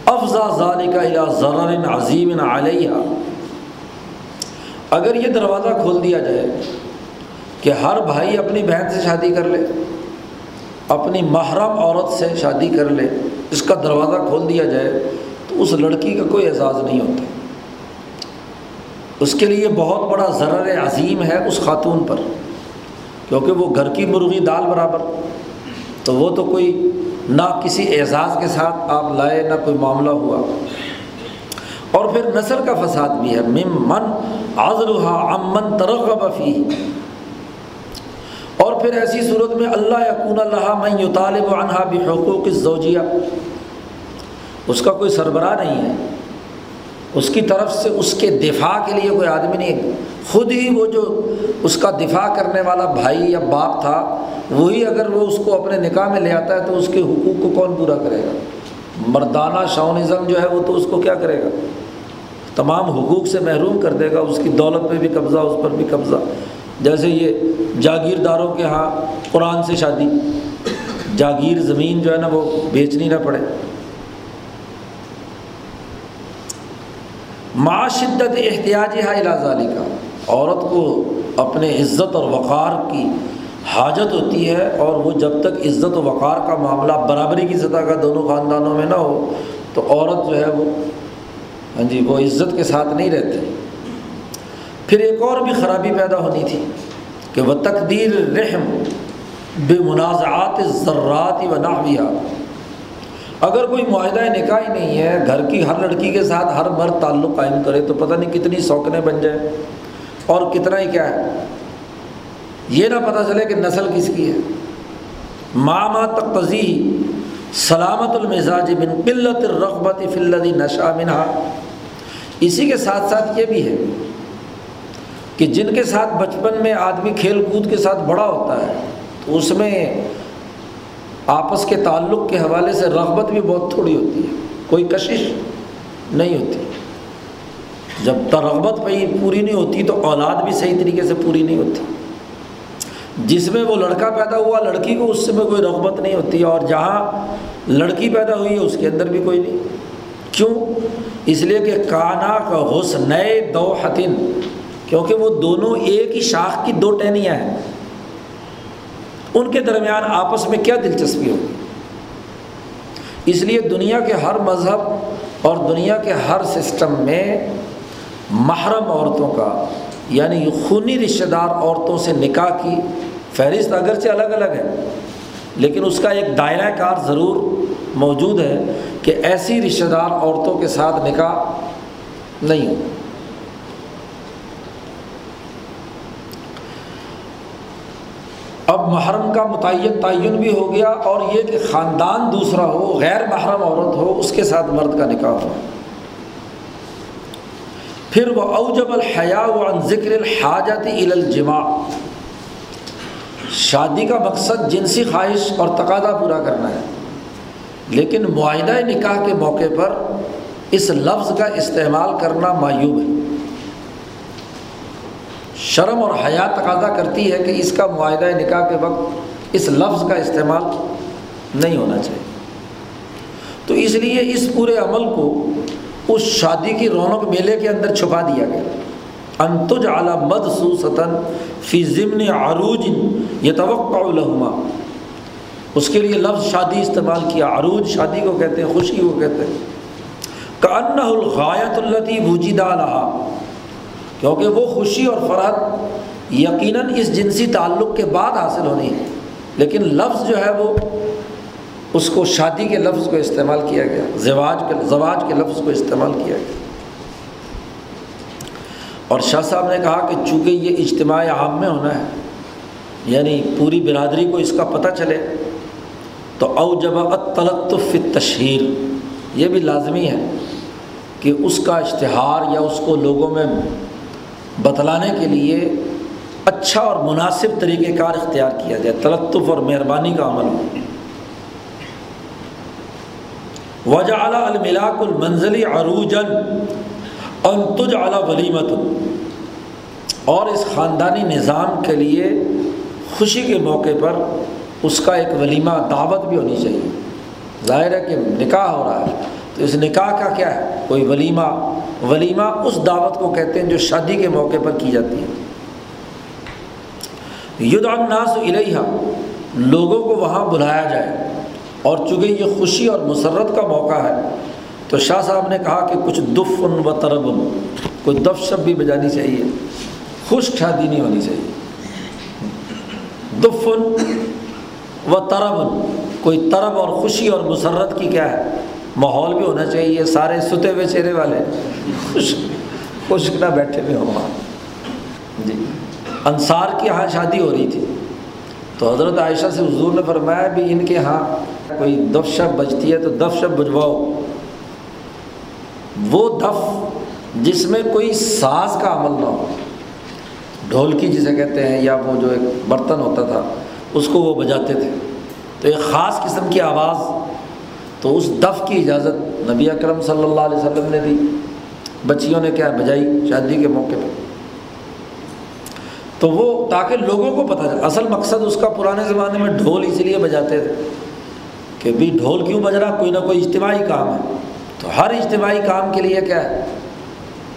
افزا ذالک الى ضرر عظیم علیہ اگر یہ دروازہ کھول دیا جائے کہ ہر بھائی اپنی بہن سے شادی کر لے، اپنی محرم عورت سے شادی کر لے، اس کا دروازہ کھول دیا جائے، تو اس لڑکی کا کوئی اعزاز نہیں ہوتا۔ اس کے لیے بہت بڑا ضرر عظیم ہے اس خاتون پر، کیونکہ وہ گھر کی مرغی دال برابر، تو وہ تو کوئی نہ کسی اعزاز کے ساتھ آپ لائے، نہ کوئی معاملہ ہوا۔ اور پھر نسل کا فساد بھی ہے۔ مم من آزرحا امن ترغب فی اور پھر ایسی صورت میں اللہ یقون اللہ میں یو طالب عنہا بحقوق زوجیہ اس کا کوئی سربراہ نہیں ہے۔ اس کی طرف سے اس کے دفاع کے لیے کوئی آدمی نہیں خود ہی وہ جو اس کا دفاع کرنے والا بھائی یا باپ تھا، وہی اگر وہ اس کو اپنے نکاح میں لے آتا ہے تو اس کے حقوق کو کون پورا کرے گا؟ مردانہ شاونزم جو ہے وہ تو اس کو کیا کرے گا؟ تمام حقوق سے محروم کر دے گا، اس کی دولت پہ بھی قبضہ، اس پر بھی قبضہ۔ جیسے یہ جاگیرداروں کے ہاں قرآن سے شادی، جاگیر زمین جو ہے نا وہ بیچنی نہ پڑے۔ معاشدت احتیاط ظالی کا عورت کو اپنے عزت اور وقار کی حاجت ہوتی ہے اور وہ جب تک عزت و وقار کا معاملہ برابری کی سطح کا دونوں خاندانوں میں نہ ہو، تو عورت جو ہے وہ ہاں جی وہ عزت کے ساتھ نہیں رہتی۔ پھر ایک اور بھی خرابی پیدا ہونی تھی کہ وہ تقدیر رحم بے منازعات ذرات و ناویہ اگر کوئی معاہدہ نکاح ہی نہیں ہے، گھر کی ہر لڑکی کے ساتھ ہر مرد تعلق قائم کرے تو پتہ نہیں کتنی سوکنے بن جائے۔ اور کتنا ہی کیا ہے یہ نہ پتہ چلے کہ نسل کس کی ہے۔ ماما تقضی سلامت المزاج بن قلت الرغبت فلدی نشا منہا۔ اسی کے ساتھ ساتھ یہ بھی ہے کہ جن کے ساتھ بچپن میں آدمی کھیل کود کے ساتھ بڑا ہوتا ہے، تو اس میں آپس کے تعلق کے حوالے سے رغبت بھی بہت تھوڑی ہوتی ہے، کوئی کشش نہیں ہوتی۔ جب ترغبت پہ پوری نہیں ہوتی تو اولاد بھی صحیح طریقے سے پوری نہیں ہوتی۔ جس میں وہ لڑکا پیدا ہوا، لڑکی کو اس میں کوئی رغبت نہیں ہوتی اور جہاں لڑکی پیدا ہوئی ہے اس کے اندر بھی کوئی نہیں۔ کیوں؟ اس لیے کہ کانا کا حسن نئے دو حتن کیونکہ وہ دونوں ایک ہی شاخ کی دو ٹہنیاں ہیں۔ ان کے درمیان آپس میں کیا دلچسپی ہوگی؟ اس لیے دنیا کے ہر مذہب اور دنیا کے ہر سسٹم میں محرم عورتوں کا یعنی خونی رشتہ دار عورتوں سے نکاح کی فہرست اگرچہ الگ الگ ہے، لیکن اس کا ایک دائرۂ کار ضرور موجود ہے کہ ایسی رشتہ دار عورتوں کے ساتھ نکاح نہیں ہو۔ اب محرم کا متعین تعین بھی ہو گیا اور یہ کہ خاندان دوسرا ہو، غیر محرم عورت ہو، اس کے ساتھ مرد کا نکاح ہو۔ پھر وہ اوجب الحیا و ذکر الحاجت الجماع۔ شادی کا مقصد جنسی خواہش اور تقاضا پورا کرنا ہے۔ لیکن معاہدہ نکاح کے موقع پر اس لفظ کا استعمال کرنا معیوب ہے۔ شرم اور حیا تقاضا کرتی ہے کہ اس کا معاہدہ نکاح کے وقت اس لفظ کا استعمال نہیں ہونا چاہیے۔ تو اس لیے اس پورے عمل کو اس شادی کی رونق میلے کے اندر چھپا دیا گیا۔ انتج اعلیٰ مد سوسطن فی ضمن عروج یہ توقع الحما اس کے لیے لفظ شادی استعمال کیا۔ عروج شادی کو کہتے ہیں، خوشی کو کہتے ہیں۔ کہ ان الغایت التی بوجیدہ رہا کیونکہ وہ خوشی اور فرحت یقیناً اس جنسی تعلق کے بعد حاصل ہونی ہے۔ لیکن لفظ جو ہے وہ اس کو شادی کے لفظ کو استعمال کیا گیا۔ زواج کے زواج کے لفظ کو استعمال کیا گیا۔ اور شاہ صاحب نے کہا کہ چونکہ یہ اجتماع عام میں ہونا ہے یعنی پوری برادری کو اس کا پتہ چلے، تو او جب تلطف تشہیر یہ بھی لازمی ہے کہ اس کا اشتہار یا اس کو لوگوں میں بتلانے کے لیے اچھا اور مناسب طریقۂ کار اختیار کیا جائے۔ تلطف اور مہربانی کا عمل۔ ہو وجہ اعلیٰ الملاک المنزلی عروجن انتج اعلیٰ ولیمت اور اس خاندانی نظام کے لیے خوشی کے موقع پر اس کا ایک ولیمہ دعوت بھی ہونی چاہیے۔ ظاہر ہے کہ نکاح ہو رہا ہے۔ تو اس نکاح کا کیا ہے؟ کوئی ولیمہ ولیمہ اس دعوت کو کہتے ہیں جو شادی کے موقع پر کی جاتی ہے۔ ید الناس الیہ لوگوں کو وہاں بلایا جائے۔ اور چونکہ یہ خوشی اور مسرت کا موقع ہے، تو شاہ صاحب نے کہا کہ کچھ دفن و تربن کوئی دف شب بھی بجانی چاہیے خشک شادی نہیں ہونی چاہیے۔ دفن و تربن کوئی طرب اور خوشی اور مسرت کی کیا ہے؟ ماحول بھی ہونا چاہیے، سارے ستے ہوئے چہرے والے۔ خوش خشک نہ بیٹھے ہوئے ہوں۔ وہاں جی۔ انصار کے یہاں شادی ہو رہی تھی۔ تو حضرت عائشہ سے حضور نے فرمایا بھی ان کے یہاں کوئی دف شب بجتی ہے تو دف شب بجواؤ۔ وہ دف جس میں کوئی ساز کا عمل نہ ہو۔ ڈھولکی جسے کہتے ہیں یا وہ جو ایک برتن ہوتا تھا، اس کو وہ بجاتے تھے۔ تو ایک خاص قسم کی آواز۔ تو اس دف کی اجازت نبی اکرم صلی اللہ علیہ وسلم نے دی۔ بچیوں نے کیا بجائی شادی کے موقع پہ تو وہ تاکہ لوگوں کو پتہ چلے۔ اصل مقصد اس کا پرانے زمانے میں ڈھول اس لیے بجاتے تھے کہ بھی ڈھول کیوں بج رہا؟ کوئی نہ کوئی اجتماعی کام ہے۔ تو ہر اجتماعی کام کے لیے کیا ہے؟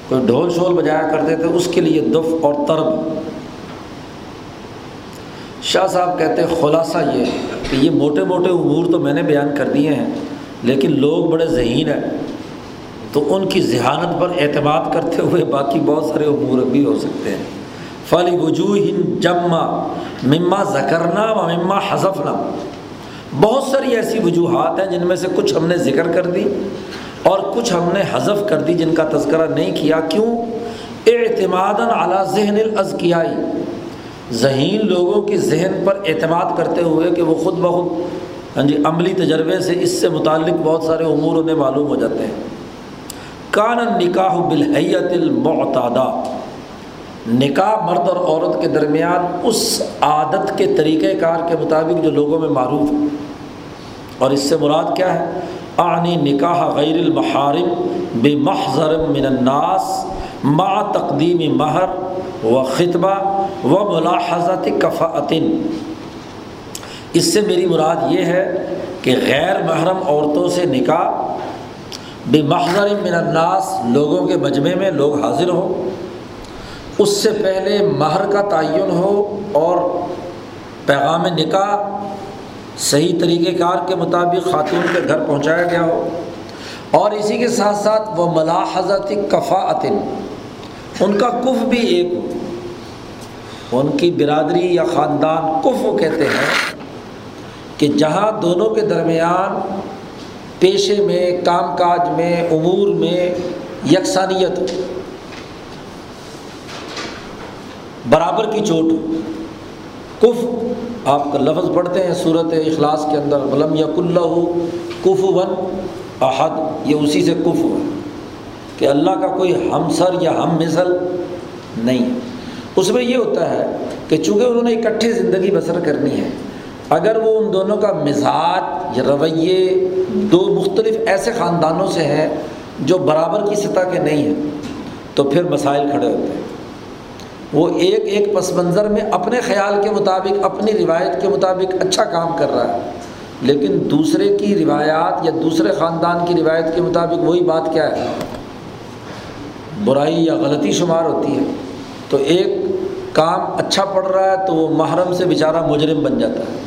کوئی ڈھول شول بجایا کرتے تھے، اس کے لیے دف اور ترب۔ شاہ صاحب کہتے ہیں، خلاصہ یہ کہ یہ موٹے موٹے امور تو میں نے بیان کر دیے ہیں، لیکن لوگ بڑے ذہین ہیں۔ تو ان کی ذہانت پر اعتماد کرتے ہوئے باقی بہت سارے امور بھی ہو سکتے ہیں۔ فلی وجوہ جمع مما زکرنا و مما حذفنا۔ بہت ساری ایسی وجوہات ہیں جن میں سے کچھ ہم نے ذکر کر دی اور کچھ ہم نے حذف کر دی جن کا تذکرہ نہیں کیا۔ کیوں؟ اعتماد اعلیٰ ذہن الازکیائی۔ ذہین لوگوں کی ذہن پر اعتماد کرتے ہوئے کہ وہ خود بخود ہاں جی عملی تجربے سے اس سے متعلق بہت سارے امور انہیں معلوم ہو جاتے ہیں۔ کان نکاح بالحیت المعتادہ۔ نکاح مرد اور عورت کے درمیان اس عادت کے طریقۂ کار کے مطابق جو لوگوں میں معروف ہے۔ اور اس سے مراد کیا ہے؟ آنی نکاح غیر المحارم بے محضر من الناس ما تقدیم مہر و خطبہ و ملاحظت کفاطن اس سے میری مراد یہ ہے کہ غیر محرم عورتوں سے نکاح بے محضر من الناس لوگوں کے مجمع میں لوگ حاضر ہوں۔ اس سے پہلے مہر کا تعین ہو اور پیغام نکاح صحیح طریقۂ کار کے مطابق خاتون کے گھر پہنچایا گیا ہو۔ اور اسی کے ساتھ ساتھ وہ ملاحظت کفاطن ان کا کف بھی ایک ہو۔ ان کی برادری یا خاندان کف کہتے ہیں کہ جہاں دونوں کے درمیان پیشے میں، کام کاج میں، امور میں یکسانیت برابر کی چوٹ۔ کف، آپ کا لفظ پڑھتے ہیں صورت اخلاص کے اندر غلم یق اللہ کف ون احد۔ یہ اسی سے کف ہو کہ اللہ کا کوئی ہمسر یا ہم مثل نہیں۔ اس میں یہ ہوتا ہے کہ چونکہ انہوں نے اکٹھی زندگی بسر کرنی ہے، اگر وہ ان دونوں کا مزاج یا رویے دو مختلف ایسے خاندانوں سے ہیں جو برابر کی سطح کے نہیں ہیں، تو پھر مسائل کھڑے ہوتے ہیں۔ وہ ایک ایک پس منظر میں اپنے خیال کے مطابق، اپنی روایت کے مطابق اچھا کام کر رہا ہے۔ لیکن دوسرے کی روایات یا دوسرے خاندان کی روایت کے مطابق وہی بات کیا ہے؟ برائی یا غلطی شمار ہوتی ہے۔ تو ایک کام اچھا پڑ رہا ہے تو وہ محرم سے بیچارہ مجرم بن جاتا ہے۔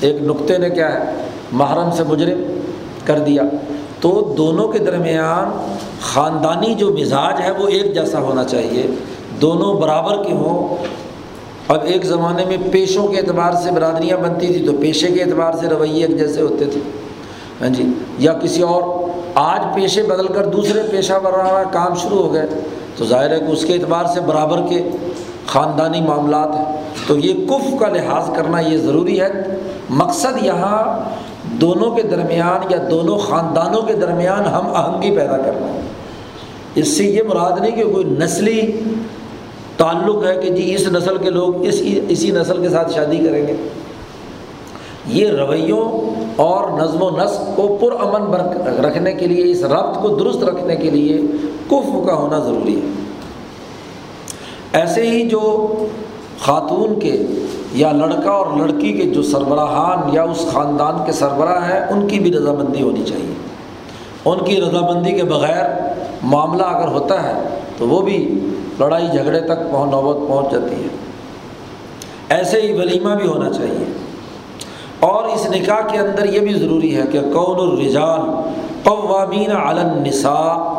ایک نقطے نے کیا ہے؟ محرم سے مجرم کر دیا۔ تو دونوں کے درمیان خاندانی جو مزاج ہے وہ ایک جیسا ہونا چاہیے۔ دونوں برابر کے ہوں۔ اب ایک زمانے میں پیشوں کے اعتبار سے برادریاں بنتی تھیں تو پیشے کے اعتبار سے رویے ایک جیسے ہوتے تھے۔ ہاں جی؟ یا کسی اور، آج پیشے بدل کر دوسرے پیشہ ورانہ کام شروع ہو گئے، تو ظاہر ہے کہ اس کے اعتبار سے برابر کے خاندانی معاملات ہیں۔ تو یہ کف کا لحاظ کرنا یہ ضروری ہے۔ مقصد یہاں دونوں کے درمیان یا دونوں خاندانوں کے درمیان ہم آہنگی پیدا کرنا ہے۔ اس سے یہ مراد نہیں کہ کوئی نسلی تعلق ہے کہ جی اس نسل کے لوگ اس اسی نسل کے ساتھ شادی کریں گے۔ یہ رویوں اور نظم و نسق کو پرامن رکھنے کے لیے، اس ربط کو درست رکھنے کے لیے کف کا ہونا ضروری ہے۔ ایسے ہی جو خاتون کے یا لڑکا اور لڑکی کے جو سربراہان یا اس خاندان کے سربراہ ہیں، ان کی بھی رضامندی ہونی چاہیے۔ ان کی رضامندی کے بغیر معاملہ اگر ہوتا ہے تو وہ بھی لڑائی جھگڑے تک پہنچ نوبت پہنچ جاتی ہے۔ ایسے ہی ولیمہ بھی ہونا چاہیے۔ اور اس نکاح کے اندر یہ بھی ضروری ہے کہ کون الرجال قوامین علی النساء۔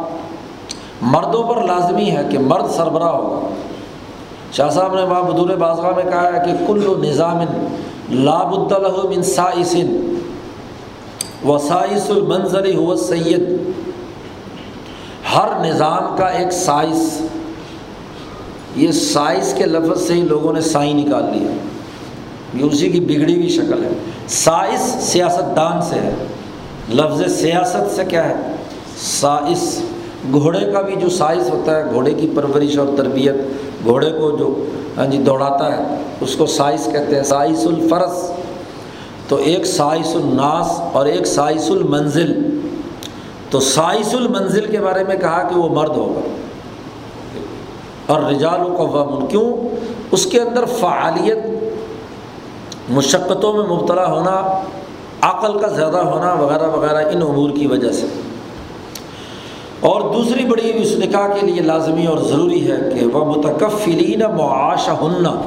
مردوں پر لازمی ہے کہ مرد سربراہ ہوگا شاہ صاحب نے وہاں بدور بازگاہ میں کہا ہے کہ کل نظام لاب من سائسن و سائس المنظر ہو سید ہر نظام کا ایک سائس۔ یہ سائز کے لفظ سے ہی لوگوں نے سائی نکال لیا یہ اسی کی بگڑی ہوئی شکل ہے۔ سائز سیاست دان سے ہے۔ لفظ سیاست سے کیا ہے؟ سائز۔ گھوڑے کا بھی جو سائز ہوتا ہے، گھوڑے کی پرورش اور تربیت، گھوڑے کو جو ہاں جی دوڑاتا ہے، اس کو سائز کہتے ہیں۔ سائس الفرس۔ تو ایک سائس الناس اور ایک سائس المنزل۔ تو سائس المنزل کے بارے میں کہا کہ وہ مرد ہوگا۔ اور رجال و کیوں؟ اس کے اندر فعالیت مشقتوں میں مبتلا ہونا، عقل کا زیادہ ہونا وغیرہ وغیرہ، ان امور کی وجہ سے۔ اور دوسری بڑی اس نکاح کے لیے لازمی اور ضروری ہے کہ وہ متکفلین معاش ہننا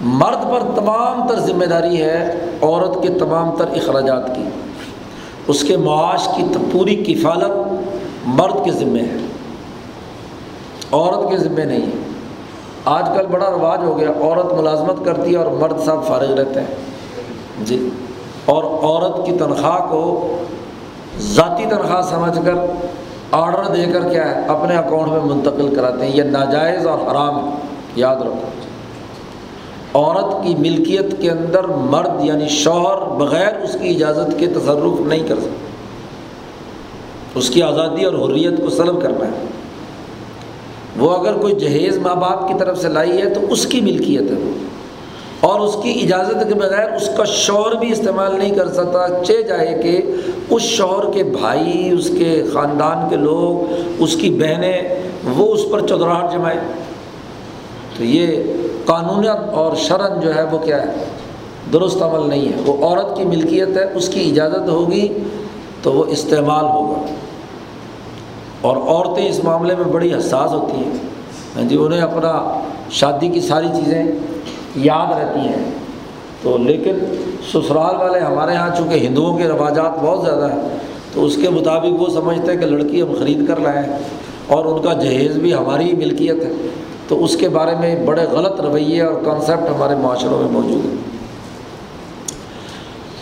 مرد پر تمام تر ذمہ داری ہے، عورت کے تمام تر اخراجات کی۔ اس کے معاش کی پوری کفالت مرد کے ذمے ہے۔ عورت کے ذمے نہیں ہے۔ آج کل بڑا رواج ہو گیا، عورت ملازمت کرتی ہے اور مرد صاحب فارغ رہتے ہیں۔ جی۔ اور عورت کی تنخواہ کو ذاتی تنخواہ سمجھ کر آرڈر دے کر کیا ہے، اپنے اکاؤنٹ میں منتقل کراتے ہیں۔ یہ ناجائز اور حرام ہے۔ یاد رکھو۔ عورت کی ملکیت کے اندر مرد یعنی شوہر بغیر اس کی اجازت کے تصرف نہیں کر سکتے۔ اس کی آزادی اور حریت کو سلب کرنا ہے وہ اگر کوئی جہیز ماں باپ کی طرف سے لائی ہے تو اس کی ملکیت ہے وہ۔ اور اس کی اجازت کے بغیر اس کا شوہر بھی استعمال نہیں کر سکتا۔ چہ جائے کہ اس شوہر کے بھائی، اس کے خاندان کے لوگ، اس کی بہنیں وہ اس پر چودراہٹ جمائے۔ تو یہ قانونیت اور شرن جو ہے وہ کیا ہے؟ درست عمل نہیں ہے۔ وہ عورت کی ملکیت ہے، اس کی اجازت ہوگی تو وہ استعمال ہوگا۔ اور عورتیں اس معاملے میں بڑی حساس ہوتی ہیں۔ جی انہیں اپنا شادی کی ساری چیزیں یاد رہتی ہیں۔ تو لیکن سسرال والے ہمارے یہاں چونکہ ہندوؤں کے رواجات بہت زیادہ ہیں، تو اس کے مطابق وہ سمجھتے ہیں کہ لڑکی ہم خرید کر لائیں اور ان کا جہیز بھی ہماری ہی ملکیت ہے۔ تو اس کے بارے میں بڑے غلط رویے اور کانسیپٹ ہمارے معاشروں میں موجود ہیں۔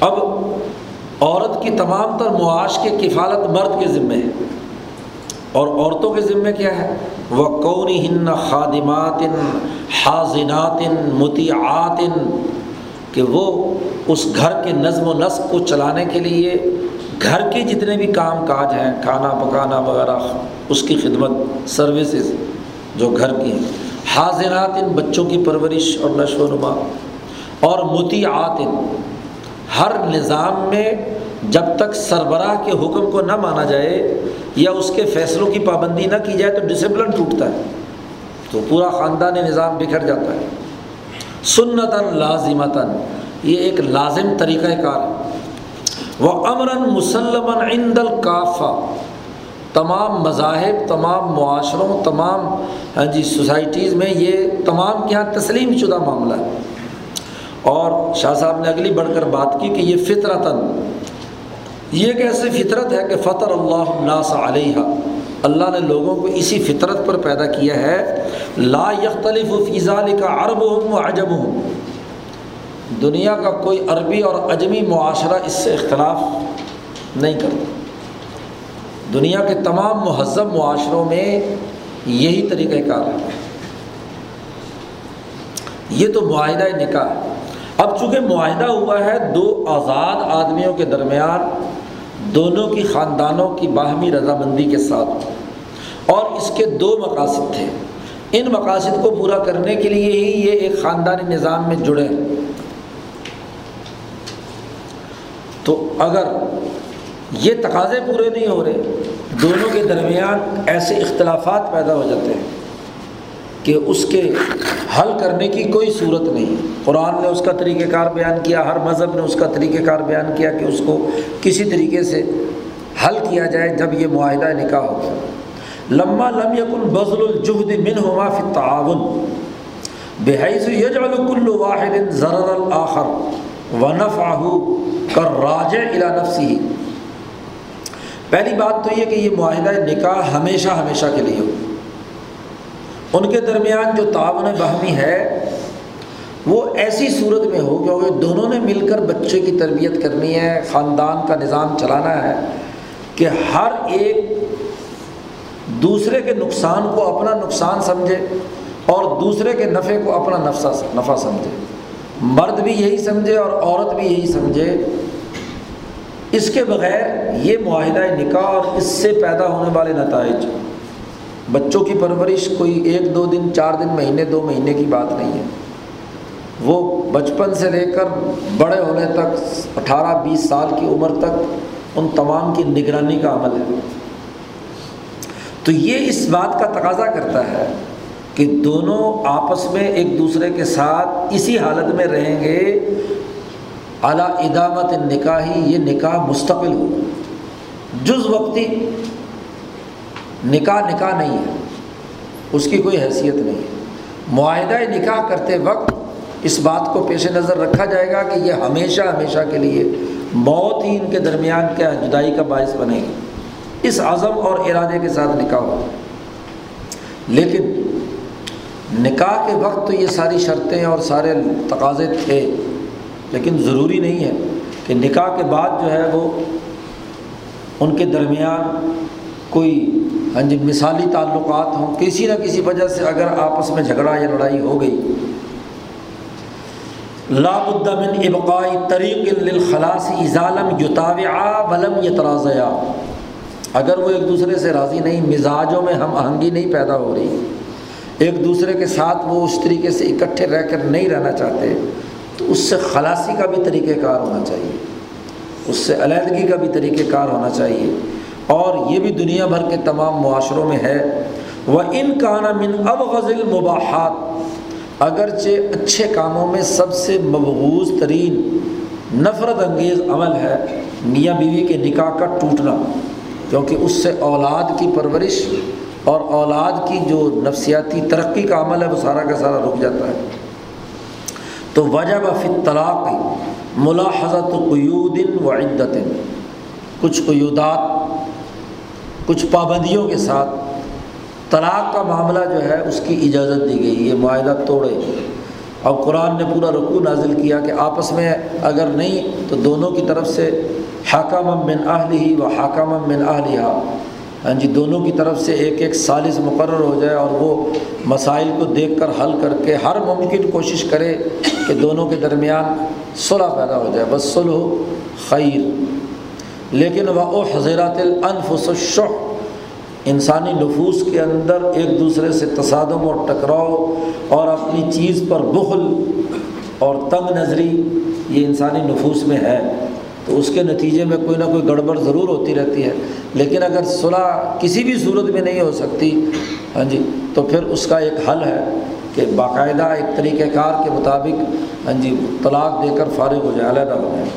اب عورت کی تمام تر معاش کے کفالت مرد کے ذمے ہے۔ اور عورتوں کے ذمے کیا ہے؟ وہ قونی ہن خادمات حاضنات متعات کہ وہ اس گھر کے نظم و نسق کو چلانے کے لیے گھر کے جتنے بھی کام کاج ہیں، کھانا پکانا وغیرہ، اس کی خدمت، سروسز جو گھر کی ہیں۔ حاضرات ان بچوں کی پرورش اور نشو و نما۔ اور متیعات ہر نظام میں جب تک سربراہ کے حکم کو نہ مانا جائے یا اس کے فیصلوں کی پابندی نہ کی جائے تو ڈسپلن ٹوٹتا ہے۔ تو پورا خاندانی نظام بکھر جاتا ہے۔ سنتاً لازمتاً، یہ ایک لازم طریقۂ کار ہے۔ وہ امراً مسلم عند القافہ تمام مذاہب، تمام معاشروں، تمام ہاں جی سوسائٹیز میں یہ تمام کے یہاں تسلیم شدہ معاملہ ہے۔ اور شاہ صاحب نے اگلی بڑھ کر بات کی کہ یہ فطرتاً یہ ایک ایسی فطرت ہے کہ فطر اللہ الناس علیہ اللہ نے لوگوں کو اسی فطرت پر پیدا کیا ہے۔ لا یختلف فیضا کا عرب ہوں و عجب ہوں دنیا کا کوئی عربی اور اجمی معاشرہ اس سے اختلاف نہیں کرتا۔ دنیا کے تمام مہذب معاشروں میں یہی طریقۂ کار ہے۔ یہ تو معاہدہ نکاح۔ اب چونکہ معاہدہ ہوا ہے دو آزاد آدمیوں کے درمیان دونوں کی خاندانوں کی باہمی رضامندی کے ساتھ۔ اور اس کے دو مقاصد تھے۔ ان مقاصد کو پورا کرنے کے لیے ہی یہ ایک خاندانی نظام میں جڑے۔ تو اگر یہ تقاضے پورے نہیں ہو رہے، دونوں کے درمیان ایسے اختلافات پیدا ہو جاتے ہیں۔ کہ اس کے حل کرنے کی کوئی صورت نہیں۔ قرآن نے اس کا طریقہ کار بیان کیا، ہر مذہب نے اس کا طریقہ کار بیان کیا کہ اس کو کسی طریقے سے حل کیا جائے جب یہ معاہدہ نکاح ہو۔ لمہ لم یکن بزل الجہد من ہوا فی تعاون بحیث یجعل کل واحد ضرر الآخر ونفعہ کر راج الا نفسی پہلی بات تو یہ کہ یہ معاہدہ نکاح ہمیشہ ہمیشہ کے لیے ہو۔ ان کے درمیان جو تعاون باہمی ہے، وہ ایسی صورت میں ہو کیونکہ دونوں نے مل کر بچے کی تربیت کرنی ہے، خاندان کا نظام چلانا ہے، کہ ہر ایک دوسرے کے نقصان کو اپنا نقصان سمجھے اور دوسرے کے نفع کو اپنا نفع نفع سمجھے۔ مرد بھی یہی سمجھے اور عورت بھی یہی سمجھے۔ اس کے بغیر یہ معاہدہ نکاح اور اس سے پیدا ہونے والے نتائج بچوں کی پرورش کوئی ایک دو دن، چار دن، مہینے، دو مہینے کی بات نہیں ہے۔ وہ بچپن سے لے کر بڑے ہونے تک، اٹھارہ، بیس سال کی عمر تک ان تمام کی نگرانی کا عمل ہے۔ تو یہ اس بات کا تقاضا کرتا ہے کہ دونوں آپس میں ایک دوسرے کے ساتھ اسی حالت میں رہیں گے۔ اعلیٰ ادامت نکاحی یہ نکاح مستقل ہو۔ جز وقتی نکاح نکاح نہیں ہے۔ اس کی کوئی حیثیت نہیں ہے۔ معاہدہ نکاح کرتے وقت اس بات کو پیش نظر رکھا جائے گا کہ یہ ہمیشہ ہمیشہ کے لیے موت ہی ان کے درمیان کیا جدائی کا باعث بنے گی۔ اس عزم اور ارادے کے ساتھ نکاح ہو۔ لیکن نکاح کے وقت تو یہ ساری شرطیں اور سارے تقاضے تھے، لیکن ضروری نہیں ہے کہ نکاح کے بعد جو ہے وہ ان کے درمیان کوئی ہاں جی مثالی تعلقات ہوں، کسی نہ کسی وجہ سے اگر آپس میں جھگڑا یا لڑائی ہو گئی لاب الدمن ابقائی طریق للخلاص ازالم یتاوع ولم یترازیا۔ اگر وہ ایک دوسرے سے راضی نہیں، مزاجوں میں ہم آہنگی نہیں پیدا ہو رہی، ایک دوسرے کے ساتھ وہ اس طریقے سے اکٹھے رہ کر نہیں رہنا چاہتے، تو اس سے خلاصی کا بھی طریقہ کار ہونا چاہیے، اس سے علیحدگی کا بھی طریقہ کار ہونا چاہیے۔ اور یہ بھی دنیا بھر کے تمام معاشروں میں ہے۔ وہ ان کا من اب غزل مباحات اگرچہ اچھے کاموں میں سب سے مبغوض ترین نفرت انگیز عمل ہے میاں بیوی کے نکاح کا ٹوٹنا، کیونکہ اس سے اولاد کی پرورش اور اولاد کی جو نفسیاتی ترقی کا عمل ہے وہ سارا کا سارا رک جاتا ہے۔ تو وجب فی طلاق ملاحظت قیود و عدت کچھ قیودات کچھ پابندیوں کے ساتھ طلاق کا معاملہ جو ہے اس کی اجازت دی گئی، یہ معاہدہ توڑے۔ اب قرآن نے پورا رقو نازل کیا کہ آپس میں اگر نہیں تو دونوں کی طرف سے حاکم من اہل و حاکم من اہلیہ ہاں جی دونوں کی طرف سے ایک ایک سالس مقرر ہو جائے اور وہ مسائل کو دیکھ کر حل کر کے ہر ممکن کوشش کرے کہ دونوں کے درمیان صلح پیدا ہو جائے۔ بس صلح خیر۔ لیکن وہ حضرات الانفس الشح، انسانی نفوس کے اندر ایک دوسرے سے تصادم اور ٹکراؤ اور اپنی چیز پر بخل اور تنگ نظری یہ انسانی نفوس میں ہے۔ تو اس کے نتیجے میں کوئی نہ کوئی گڑبڑ ضرور ہوتی رہتی ہے۔ لیکن اگر صلاح کسی بھی صورت میں نہیں ہو سکتی ہاں جی تو پھر اس کا ایک حل ہے کہ باقاعدہ ایک طریقۂ کار کے مطابق ہاں جی طلاق دے کر فارغ ہو جائے، علیحدہ ہو جائے۔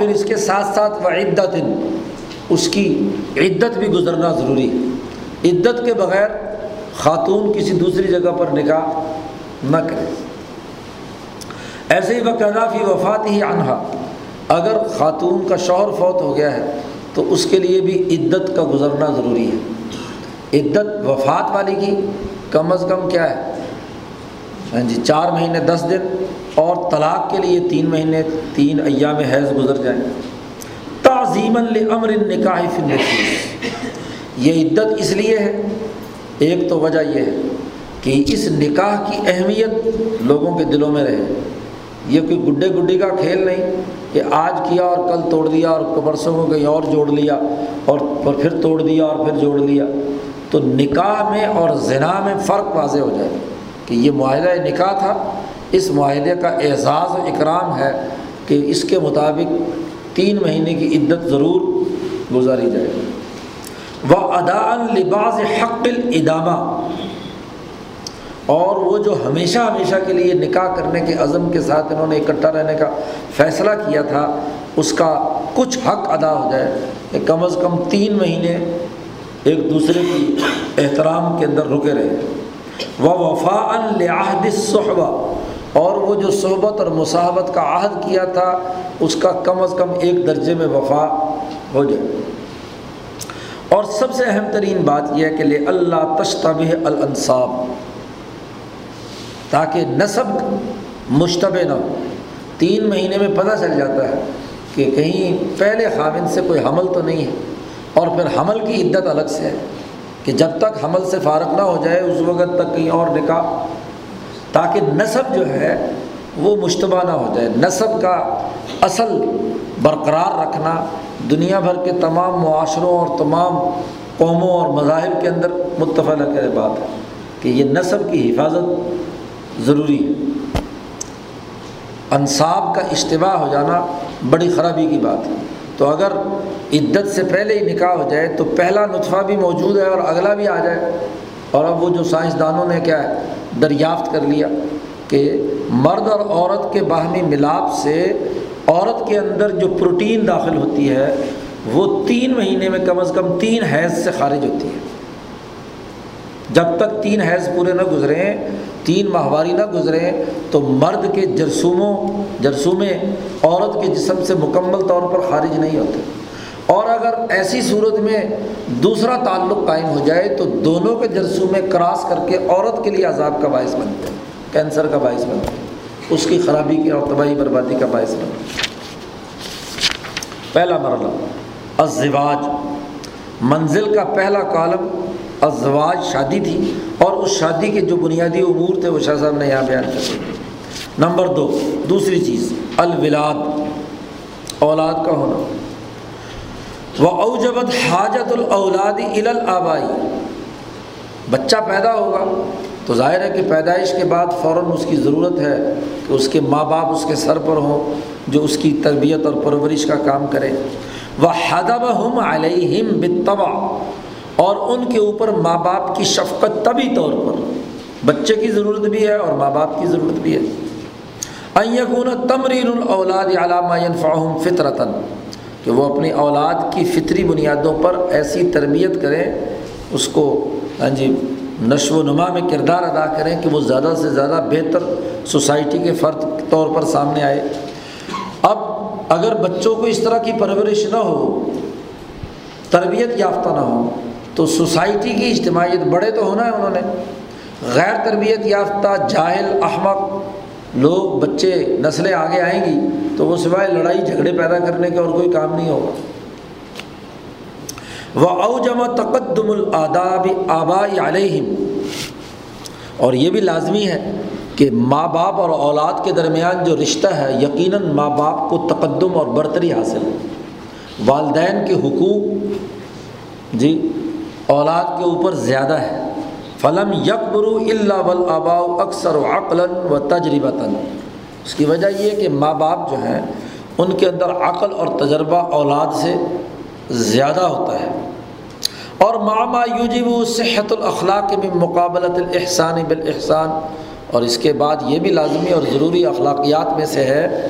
پھر اس کے ساتھ ساتھ وہ عدت اس کی عدت بھی گزرنا ضروری ہے۔ عدت کے بغیر خاتون کسی دوسری جگہ پر نکاح نہ کرے۔ ایسے ہی وہ فی وفات ہی انہا اگر خاتون کا شوہر فوت ہو گیا ہے، تو اس کے لیے بھی عدت کا گزرنا ضروری ہے۔ عدت وفات والی کی کم از کم کیا ہے؟ ہاں جی چار مہینے، دس دن۔ اور طلاق کے لیے تین مہینے، تین ایام حیض گزر جائیں۔ تعظیم الامر نکاح فنفیس یہ عدت اس لیے ہے، ایک تو وجہ یہ ہے کہ اس نکاح کی اہمیت لوگوں کے دلوں میں رہے۔ یہ کوئی گڈے گڈی کا کھیل نہیں کہ آج کیا اور کل توڑ دیا اور پرسوں کو کہیں اور جوڑ لیا اور پھر توڑ دیا اور پھر جوڑ لیا۔ تو نکاح میں اور زنا میں فرق واضح ہو جائے کہ یہ معاہدہ نکاح تھا اس معاہدے کا اعزاز و اکرام ہے کہ اس کے مطابق تین مہینے کی عدت ضرور گزاری جائے وہ ادا لباس حق الادامہ اور وہ جو ہمیشہ ہمیشہ کے لیے نکاح کرنے کے عزم کے ساتھ انہوں نے اکٹھا رہنے کا فیصلہ کیا تھا، اس کا کچھ حق ادا ہو جائے کہ کم از کم تین مہینے ایک دوسرے کی احترام کے اندر رکے رہے۔ وہ وفا الحد صحبہ اور وہ جو صحبت اور مصاحبت کا عہد کیا تھا، اس کا کم از کم ایک درجے میں وفا ہو جائے۔ اور سب سے اہم ترین بات یہ ہے کہ لے اللہ تشتبہ الانصاب، تاکہ نصب مشتبہ نہ ہو۔ تین مہینے میں پتہ چل جاتا ہے کہ کہیں پہلے خامن سے کوئی حمل تو نہیں ہے، اور پھر حمل کی عدت الگ سے ہے کہ جب تک حمل سے فارغ نہ ہو جائے، اس وقت تک کہیں اور نکاح تاکہ نصب جو ہے وہ مشتبہ نہ ہو جائے۔ نصب کا اصل برقرار رکھنا دنیا بھر کے تمام معاشروں اور تمام قوموں اور مذاہب کے اندر متفق بات ہے کہ یہ نصب کی حفاظت ضروری ہے۔ انصاب کا اجتباع ہو جانا بڑی خرابی کی بات ہے۔ تو اگر عدت سے پہلے ہی نکاح ہو جائے تو پہلا نطفہ بھی موجود ہے اور اگلا بھی آ جائے۔ اور اب وہ جو سائنسدانوں نے کیا ہے، دریافت کر لیا کہ مرد اور عورت کے باہمی ملاپ سے عورت کے اندر جو پروٹین داخل ہوتی ہے، وہ تین مہینے میں کم از کم تین حیض سے خارج ہوتی ہے۔ جب تک تین حیض پورے نہ گزریں، تین ماہواری نہ گزریں، تو مرد کے جرسوموں، جرسومے عورت کے جسم سے مکمل طور پر خارج نہیں ہوتے۔ اور اگر ایسی صورت میں دوسرا تعلق قائم ہو جائے تو دونوں کے جرسومے کراس کر کے عورت کے لیے عذاب کا باعث بنتے ہیں کینسر کا باعث بنتے ہیں اس کی خرابی کی اور تباہی بربادی کا باعث بنتے ہیں پہلا مرحلہ ازواج منزل کا پہلا کالم ازواج شادی تھی اور اس شادی کے جو بنیادی امور تھے، وہ شاہ صاحب نے یہاں بیان کر نمبر دو، دوسری چیز، الولاد۔ اولاد کا ہونا۔ وہ اوجبت حاجت الاولاد الابائی بچہ پیدا ہوگا تو ظاہر ہے کہ پیدائش کے بعد فوراً اس کی ضرورت ہے کہ اس کے ماں باپ اس کے سر پر ہوں جو اس کی تربیت اور پرورش کا کام کرے۔ وہ حدب ہم علیہم بتبا اور ان کے اوپر ماں باپ کی شفقت طبی طور پر۔ بچے کی ضرورت بھی ہے اور ماں باپ کی ضرورت بھی ہے۔ ایکون تمرین الاولاد علامہ فاہم فطرتاً کہ وہ اپنی اولاد کی فطری بنیادوں پر ایسی تربیت کریں، اس کو ہاں جی نشو و نما میں کردار ادا کریں کہ وہ زیادہ سے زیادہ بہتر سوسائٹی کے فرد طور پر سامنے آئے۔ اب اگر بچوں کو اس طرح کی پرورش نہ ہو، تربیت یافتہ نہ ہو، تو سوسائٹی کی اجتماعیت بڑے تو ہونا ہے انہوں نے۔ غیر تربیت یافتہ، جاہل احمد لوگ بچے نسلیں آگے آئیں گی تو وہ سوائے لڑائی جھگڑے پیدا کرنے کے اور کوئی کام نہیں ہوگا۔ وہ اوجم تقدم الاداب آبا علیہم اور یہ بھی لازمی ہے کہ ماں باپ اور اولاد کے درمیان جو رشتہ ہے، یقیناً ماں باپ کو تقدم اور برتری حاصل۔ ہے والدین کے حقوق جی اولاد کے اوپر زیادہ ہے۔ فلم یکبرو اللہ ولابا اکثر و عقل و تجربتاً۔ اس کی وجہ یہ کہ ماں باپ جو ہیں، ان کے اندر عقل اور تجربہ اولاد سے زیادہ ہوتا ہے۔ اور ماما یوجب صحت الاخلاق میں مقابلت الحسان بالاحسان۔ اور اس کے بعد یہ بھی لازمی اور ضروری اخلاقیات میں سے ہے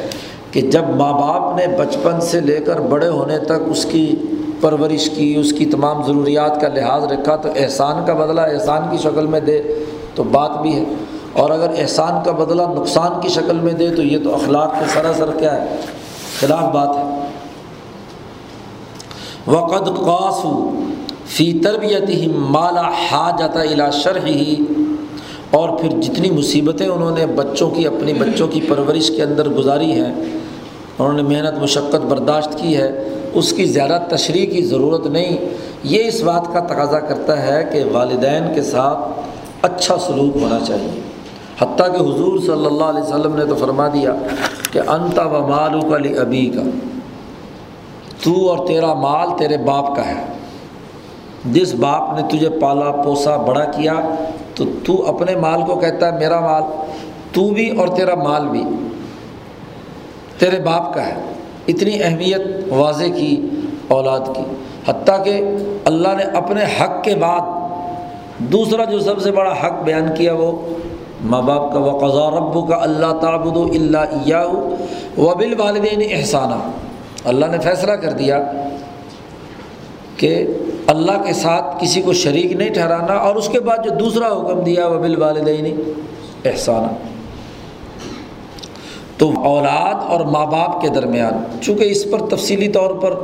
کہ جب ماں باپ نے بچپن سے لے کر بڑے ہونے تک اس کی پرورش کی، اس کی تمام ضروریات کا لحاظ رکھا تو احسان کا بدلہ احسان کی شکل میں دے تو بات بھی ہے۔ اور اگر احسان کا بدلہ نقصان کی شکل میں دے تو یہ تو اخلاق کے سراسر کیا ہے؟ خلاف بات ہے۔ وقد قاسو فی تربیت ہی مالا حاجت الا شرح ہی اور پھر جتنی مصیبتیں انہوں نے بچوں کی اپنی بچوں کی پرورش کے اندر گزاری ہیں، انہوں نے محنت، مشقت برداشت کی ہے اس کی زیادہ تشریح کی ضرورت نہیں۔ یہ اس بات کا تقاضا کرتا ہے کہ والدین کے ساتھ اچھا سلوک ہونا چاہیے۔ حتیٰ کہ حضور صلی اللہ علیہ وسلم نے تو فرما دیا کہ انتا و مالو کا لی ابی کا تو اور تیرا مال تیرے باپ کا ہے۔ جس باپ نے تجھے پالا پوسا بڑا کیا، تو تو اپنے مال کو کہتا ہے میرا مال، تو بھی اور تیرا مال بھی تیرے باپ کا ہے۔ اتنی اہمیت واضح کی، اولاد کی۔ حتیٰ کہ اللہ نے اپنے حق کے بعد دوسرا جو سب سے بڑا حق بیان کیا وہ ماں باپ کا وقضا رب کا اللہ تعبد و اللہ و بال والدین احسانہ اللہ نے فیصلہ کر دیا کہ اللہ کے ساتھ کسی کو شریک نہیں ٹھہرانا اور اس کے بعد جو دوسرا حکم دیا وہ بال والدین احسانہ تو اولاد اور ماں باپ کے درمیان، چونکہ اس پر تفصیلی طور پر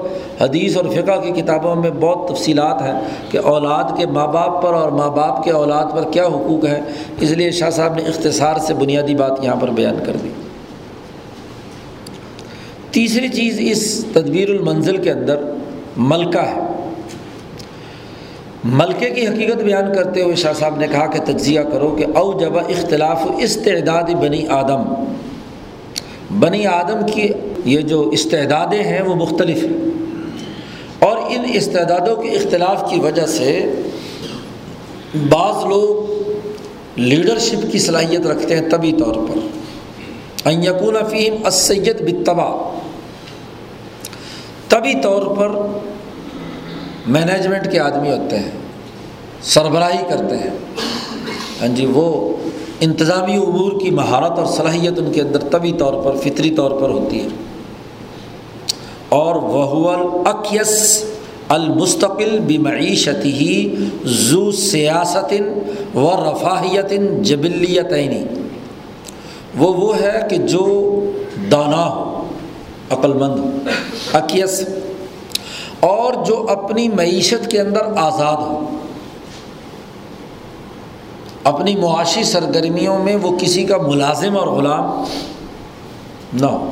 حدیث اور فقہ کی کتابوں میں بہت تفصیلات ہیں کہ اولاد کے ماں باپ پر اور ماں باپ کے اولاد پر کیا حقوق ہیں، اس لیے شاہ صاحب نے اختصار سے بنیادی بات یہاں پر بیان کر دی۔ تیسری چیز اس تدبیر المنزل کے اندر ملکہ ہے۔ ملکے کی حقیقت بیان کرتے ہوئے شاہ صاحب نے کہا کہ تجزیہ کرو کہ او جب اختلاف استعداد بنی آدم۔ بنی آدم کی یہ جو استعدادیں ہیں وہ مختلف ہیں۔ اور ان استعدادوں کے اختلاف کی وجہ سے بعض لوگ لیڈرشپ کی صلاحیت رکھتے ہیں طبی طور پر۔ یقون فیم اسید بتبا طبی طور پر مینجمنٹ کے آدمی ہوتے ہیں، سربراہی کرتے ہیں۔ ہاں جی وہ انتظامی امور کی مہارت اور صلاحیت ان کے اندر طبی طور پر، فطری طور پر ہوتی ہے۔ اور وہ الاقیس المستقل بمعیشت ہی زو سیاست و رفاہیت جبلیتعینی وہ وہ ہے کہ جو دانا ہو عقل مند ہو، اکیس۔ اور جو اپنی معیشت کے اندر آزاد ہو۔ اپنی معاشی سرگرمیوں میں وہ کسی کا ملازم اور غلام نہ ہو۔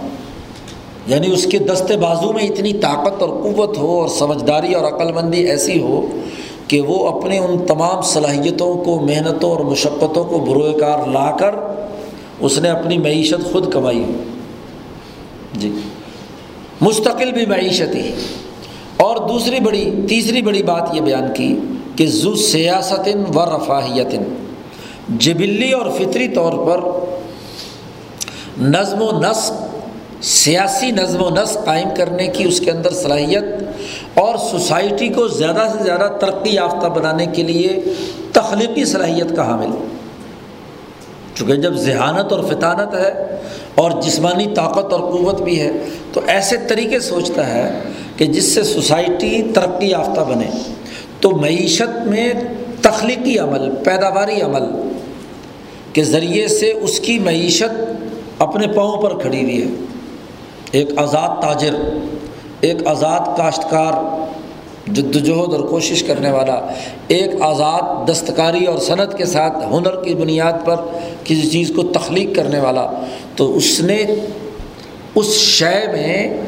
یعنی اس کے دستے بازو میں اتنی طاقت اور قوت ہو اور سمجھداری اور عقل مندی ایسی ہو کہ وہ اپنے ان تمام صلاحیتوں کو، محنتوں اور مشقتوں کو بروئے کار لا کر اس نے اپنی معیشت خود کمائی ہو جی۔ مستقل بھی معیشت ہی اور دوسری بڑی، تیسری بڑی بات یہ بیان کی کہ زو سیاست و رفاہیت جبلی اور فطری طور پر نظم و نسق، سیاسی نظم و نسق قائم کرنے کی اس کے اندر صلاحیت اور سوسائٹی کو زیادہ سے زیادہ ترقی یافتہ بنانے کے لیے تخلیقی صلاحیت کا حامل۔ چونکہ جب ذہانت اور فطانت ہے اور جسمانی طاقت اور قوت بھی ہے، تو ایسے طریقے سوچتا ہے کہ جس سے سوسائٹی ترقی یافتہ بنے۔ تو معیشت میں تخلیقی عمل، پیداواری عمل کے ذریعے سے اس کی معیشت اپنے پاؤں پر کھڑی ہوئی ہے۔ ایک آزاد تاجر، ایک آزاد کاشتکار جد وجہد اور کوشش کرنے والا، ایک آزاد دستکاری اور صنعت کے ساتھ ہنر کی بنیاد پر کسی چیز کو تخلیق کرنے والا، تو اس نے اس شے میں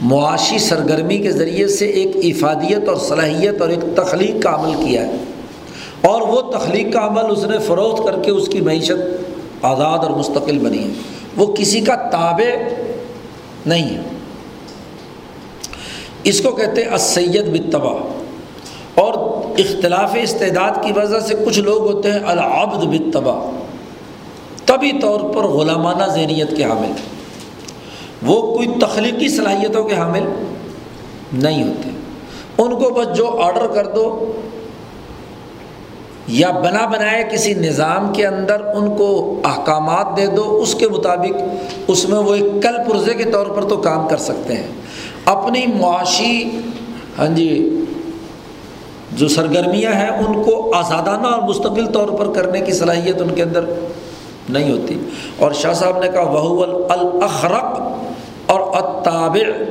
معاشی سرگرمی کے ذریعے سے ایک افادیت اور صلاحیت اور ایک تخلیق کا عمل کیا ہے۔ اور وہ تخلیق کا عمل اس نے فروخت کر کے اس کی معیشت آزاد اور مستقل بنی ہے۔ وہ کسی کا تابع نہیں ہے۔ اس کو کہتے ہیں اسید بتبا اور اختلاف استعداد کی وجہ سے کچھ لوگ ہوتے ہیں العبد بتبا طبی طور پر غلامانہ ذہنیت کے حامل۔ وہ کوئی تخلیقی صلاحیتوں کے حامل نہیں ہوتے۔ ان کو بس جو آڈر کر دو یا بنا بنائے کسی نظام کے اندر ان کو احکامات دے دو، اس کے مطابق اس میں وہ ایک کل پرزے کے طور پر تو کام کر سکتے ہیں۔ اپنی معاشی ہاں جی جو سرگرمیاں ہیں، ان کو آزادانہ اور مستقل طور پر کرنے کی صلاحیت ان کے اندر نہیں ہوتی۔ اور شاہ صاحب نے کہا وہ الاخرق اور اتابع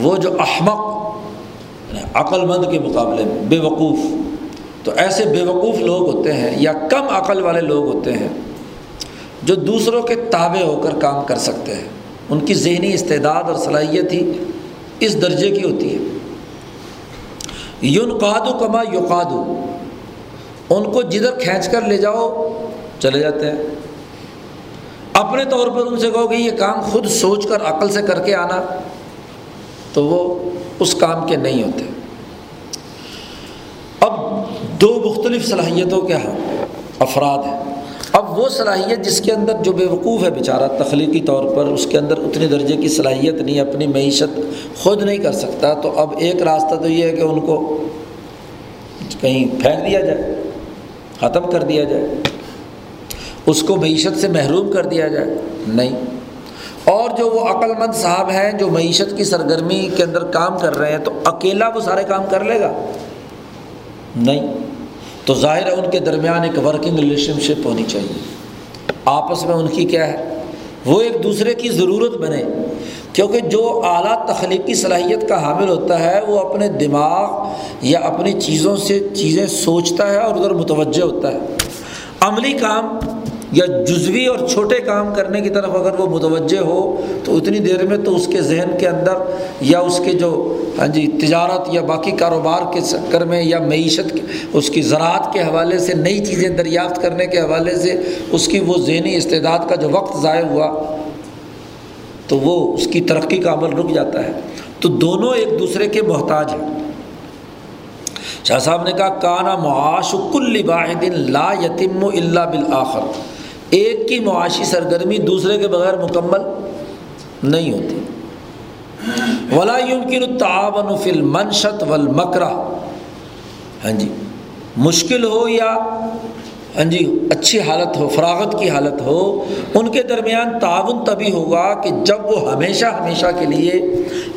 وہ جو احمق یعنی عقل مند کے مقابلے میں، بے وقوف۔ تو ایسے بے وقوف لوگ ہوتے ہیں یا کم عقل والے لوگ ہوتے ہیں جو دوسروں کے تابع ہو کر کام کر سکتے ہیں۔ ان کی ذہنی استعداد اور صلاحیت ہی اس درجے کی ہوتی ہے۔ یون قادو کما یوقادو ان کو جدھر کھینچ کر لے جاؤ، چلے جاتے ہیں۔ اپنے طور پر ان سے کہو کہ یہ کام خود سوچ کر عقل سے کر کے آنا تو وہ اس کام کے نہیں ہوتے۔ دو مختلف صلاحیتوں کے ہاں، افراد ہیں۔ اب وہ صلاحیت جس کے اندر جو بے وقوف ہے بیچارہ، تخلیقی طور پر اس کے اندر اتنی درجے کی صلاحیت نہیں، اپنی معیشت خود نہیں کر سکتا، تو اب ایک راستہ تو یہ ہے کہ ان کو کہیں پھینک دیا جائے، ختم کر دیا جائے، اس کو معیشت سے محروم کر دیا جائے۔ نہیں۔ اور جو وہ عقل مند صاحب ہیں جو معیشت کی سرگرمی کے اندر کام کر رہے ہیں، تو اکیلا وہ سارے کام کر لے گا؟ نہیں۔ تو ظاہر ہے ان کے درمیان ایک ورکنگ ریلیشن شپ ہونی چاہیے۔ آپس میں ان کی کیا ہے؟ وہ ایک دوسرے کی ضرورت بنے۔ کیونکہ جو اعلیٰ تخلیقی صلاحیت کا حامل ہوتا ہے، وہ اپنے دماغ یا اپنی چیزوں سے چیزیں سوچتا ہے اور ادھر متوجہ ہوتا ہے۔ عملی کام یا جزوی اور چھوٹے کام کرنے کی طرف اگر وہ متوجہ ہو تو اتنی دیر میں تو اس کے ذہن کے اندر یا اس کے جو ہاں جی تجارت یا باقی کاروبار کے چکر میں یا معیشت اس کی زراعت کے حوالے سے، نئی چیزیں دریافت کرنے کے حوالے سے اس کی وہ ذہنی استعداد کا جو وقت ضائع ہوا، تو وہ اس کی ترقی کا عمل رک جاتا ہے۔ تو دونوں ایک دوسرے کے محتاج ہیں۔ شاہ صاحب نے کہا، کانا معاش کل واحد لا یتیم اللہ بالآخر۔ ایک کی معاشی سرگرمی دوسرے کے بغیر مکمل نہیں ہوتی۔ ولا يمكن التعاون في المنشط والمکرہ ہاں جی مشکل ہو یا ہاں جی اچھی حالت ہو، فراغت کی حالت ہو، ان کے درمیان تعاون تبھی ہوگا کہ جب وہ ہمیشہ ہمیشہ کے لیے